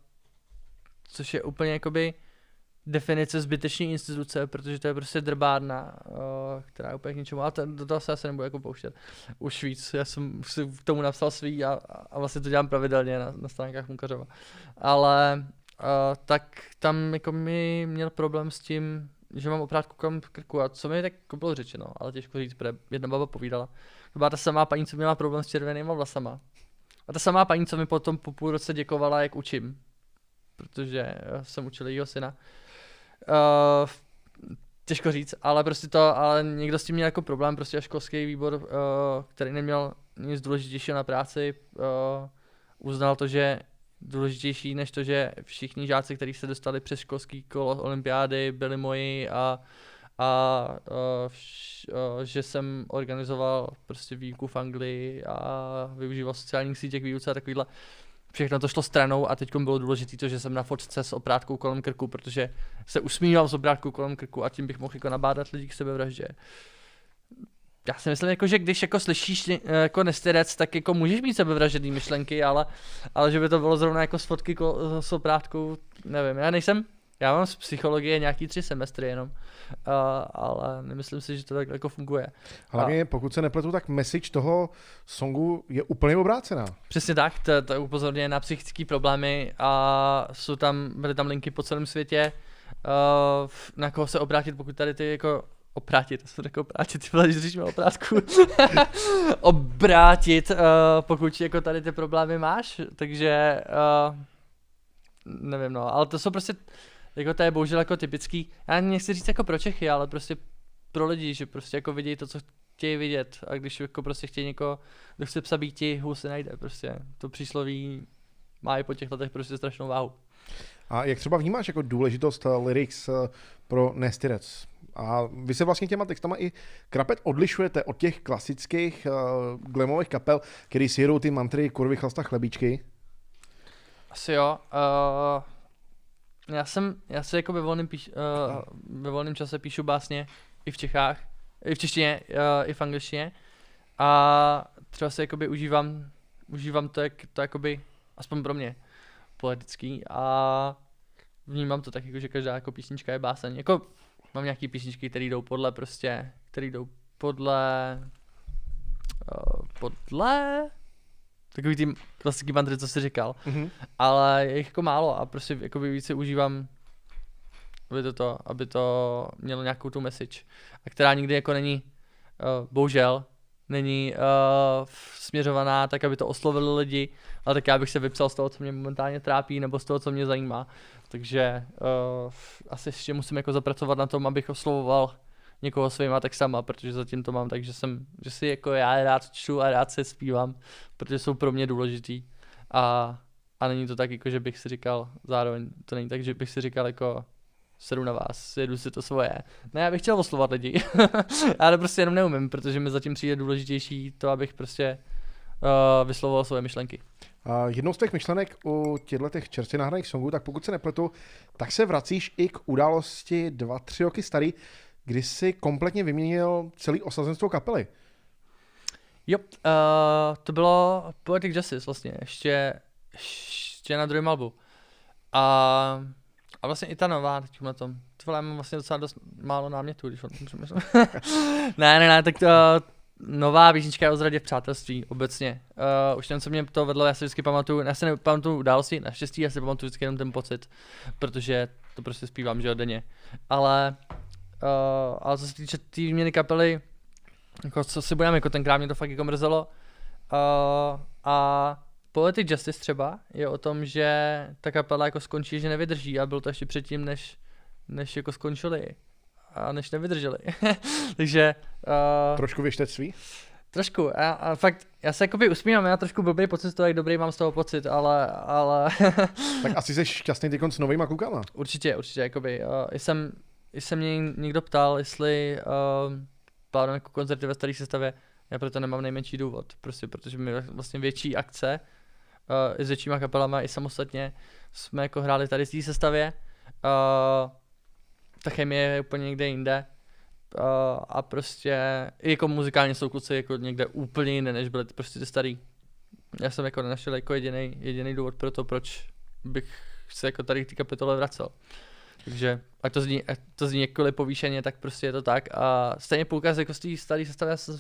což je úplně jakoby definice zbytečné instituce, protože to je prostě drbárna, uh, která je úplně k ničemu, ale to, do toho se asi nebudu jako pouštět. Už víc, já jsem si k tomu napsal svý a, a vlastně to dělám pravidelně na, na stránkách Mukařova. Ale tak tam jako mi měl problém s tím, že mám oprátku kolem krku a co mi tak jako bylo řečeno, ale těžko říct, protože jedna baba povídala. To byla ta samá paní, co měla problém s červenýma vlasama. A ta samá paní, co mi potom po půl roce děkovala, jak učím. Protože jsem učil jejího syna. Uh, těžko říct, ale prostě to, ale někdo s tím měl jako problém, prostě školský výbor, uh, který neměl nic důležitějšího na práci, uh, uznal to, že důležitější než to, že všichni žáci, kteří se dostali přes školský kolo olympiády, byli moji a, a uh, vš, uh, že jsem organizoval prostě výuku v Anglii a využíval sociálních sítě k výuce a takovýhle. Všechno to šlo stranou a teď bylo důležité to, že jsem na fotce s oprátkou kolem krku, protože se usmívám s oprátkou kolem krku a tím bych mohl jako nabádat lidi k sebevraždě. Uh, já si myslím, jako, že když jako slyšíš eh, jako nestyrec, tak jako můžeš mít sebevražedný myšlenky, ale, ale že by to bylo zrovna jako s fotky s oprátkou, nevím, já nejsem, já mám z psychologie nějaký tři semestry jenom, uh, ale nemyslím si, že to tak jako funguje. Hlavně a, pokud se nepletu, tak message toho songu je úplně obrácená. Přesně tak, to, to upozorňuje na psychické problémy a jsou tam, byly tam linky po celém světě, uh, na koho se obrátit, pokud tady ty jako oprátit, to jsem řekl oprátit, ty vole, když oprátku. obrátit, uh, pokud jako tady ty problémy máš, takže uh, nevím no, ale to jsou prostě, jako to je bohužel jako typický, já nechci říct jako pro Čechy, ale prostě pro lidi, že prostě jako vidějí to, co chtějí vidět a když jako prostě chtějí někoho, kdo chce psa být ti, hůl se najde prostě, to přísloví má i po těch letech prostě strašnou váhu. A jak třeba vnímáš jako důležitost uh, lyrics uh, pro Nestyrec? A vy se vlastně těma textama i krapet odlišujete od těch klasických uh, glamových kapel, který si jedou ty mantry kurvy chlasta chlebíčky? Asi jo. Uh, já jsem, já se jako ve volném, píš, uh, ve volném čase píšu básně i v Čechách, i v češtině, uh, i v angličtině. A třeba se jakoby užívám, užívám to, jak to jakoby, aspoň pro mě, poetický a vnímám to tak, jako, že každá jako písnička je báseň. Jako mám nějaký písničky, které jdou podle prostě, které jdou podle, uh, podle, takový ty klasický mantry, co jsi říkal, mm-hmm. ale je jich jako málo a prostě jako více užívám aby to, to, aby to mělo nějakou tu message, a která nikdy jako není, uh, bohužel, není uh, směřovaná tak, aby to oslovilo lidi, ale tak já bych se vypsal z toho, co mě momentálně trápí, nebo z toho, co mě zajímá. Takže uh, asi ještě musím jako zapracovat na tom, abych oslovoval někoho svýma textama, protože zatím to mám tak, že, jsem, že si jako já rád čtu a rád se zpívám, protože jsou pro mě důležitý. A A není to tak, jako, že bych si říkal, zároveň to není tak, že bych si říkal, jako sedu na vás, jedu si to svoje. Ne, já bych chtěl oslovat lidi, ale prostě jenom neumím, protože mi zatím přijde důležitější to, abych prostě uh, vyslovoval svoje myšlenky. Uh, jednou z těch myšlenek u těchto těch čerstvě nahraných songů, tak pokud se nepletu, tak se vracíš i k události dva, tři roky starý, kdy jsi kompletně vyměnil celý osazenstvo kapely. Jo, uh, to bylo Poetic Justice vlastně, ještě, ještě na druhém albu. A, a vlastně i ta nová teď na tom. To mám vlastně docela dost málo námětů, když o tom přemýšlím. ne, ne, ne, tak to, nová písnička je o zradě v přátelství obecně. Uh, už ten, co mě to vedlo, já si vždycky pamatuju, já si nepamatuju události, naštěstí já si pamatuju vždycky jenom ten pocit, protože to prostě zpívám, že denně. Ale, uh, ale co se týče té tý výměny kapely, jako co si budeme, jako tenkrát mě to fakt jako mrzelo. Uh, a Poetic Justice třeba je o tom, že ta kapela jako skončí, že nevydrží a bylo to ještě předtím, než, než jako skončili a než nevydrželi. Takže... Uh, trošku věštectví? Trošku. A, a fakt, já se jakoby usmívám, já trošku blbý pocit z toho, jak dobrý mám z toho pocit, ale... ale tak asi jsi šťastný teď s novýma klukama. Určitě, určitě, jakoby. Uh, jsem, jsem mě někdo ptal, jestli uh, plánujeme jako koncerty ve staré sestavě, já proto nemám nejmenší důvod, prostě, protože my vlastně větší akce uh, s většíma kapelama i samostatně jsme jako hráli tady v té sestavě. Uh, ta chemie je úplně někde jinde. Uh, a prostě i jako muzikálně jsou kluci jako někde úplně jinde, než byli prostě ty starý. Já jsem jako nenašel jako jediný jediný důvod pro to, proč bych se jako tady k té kapitole vracel. Takže ať to zní, ať to zní jakkoliv povýšeně, tak prostě je to tak. A stejně poukaz jako z té staré sestavy, já jsem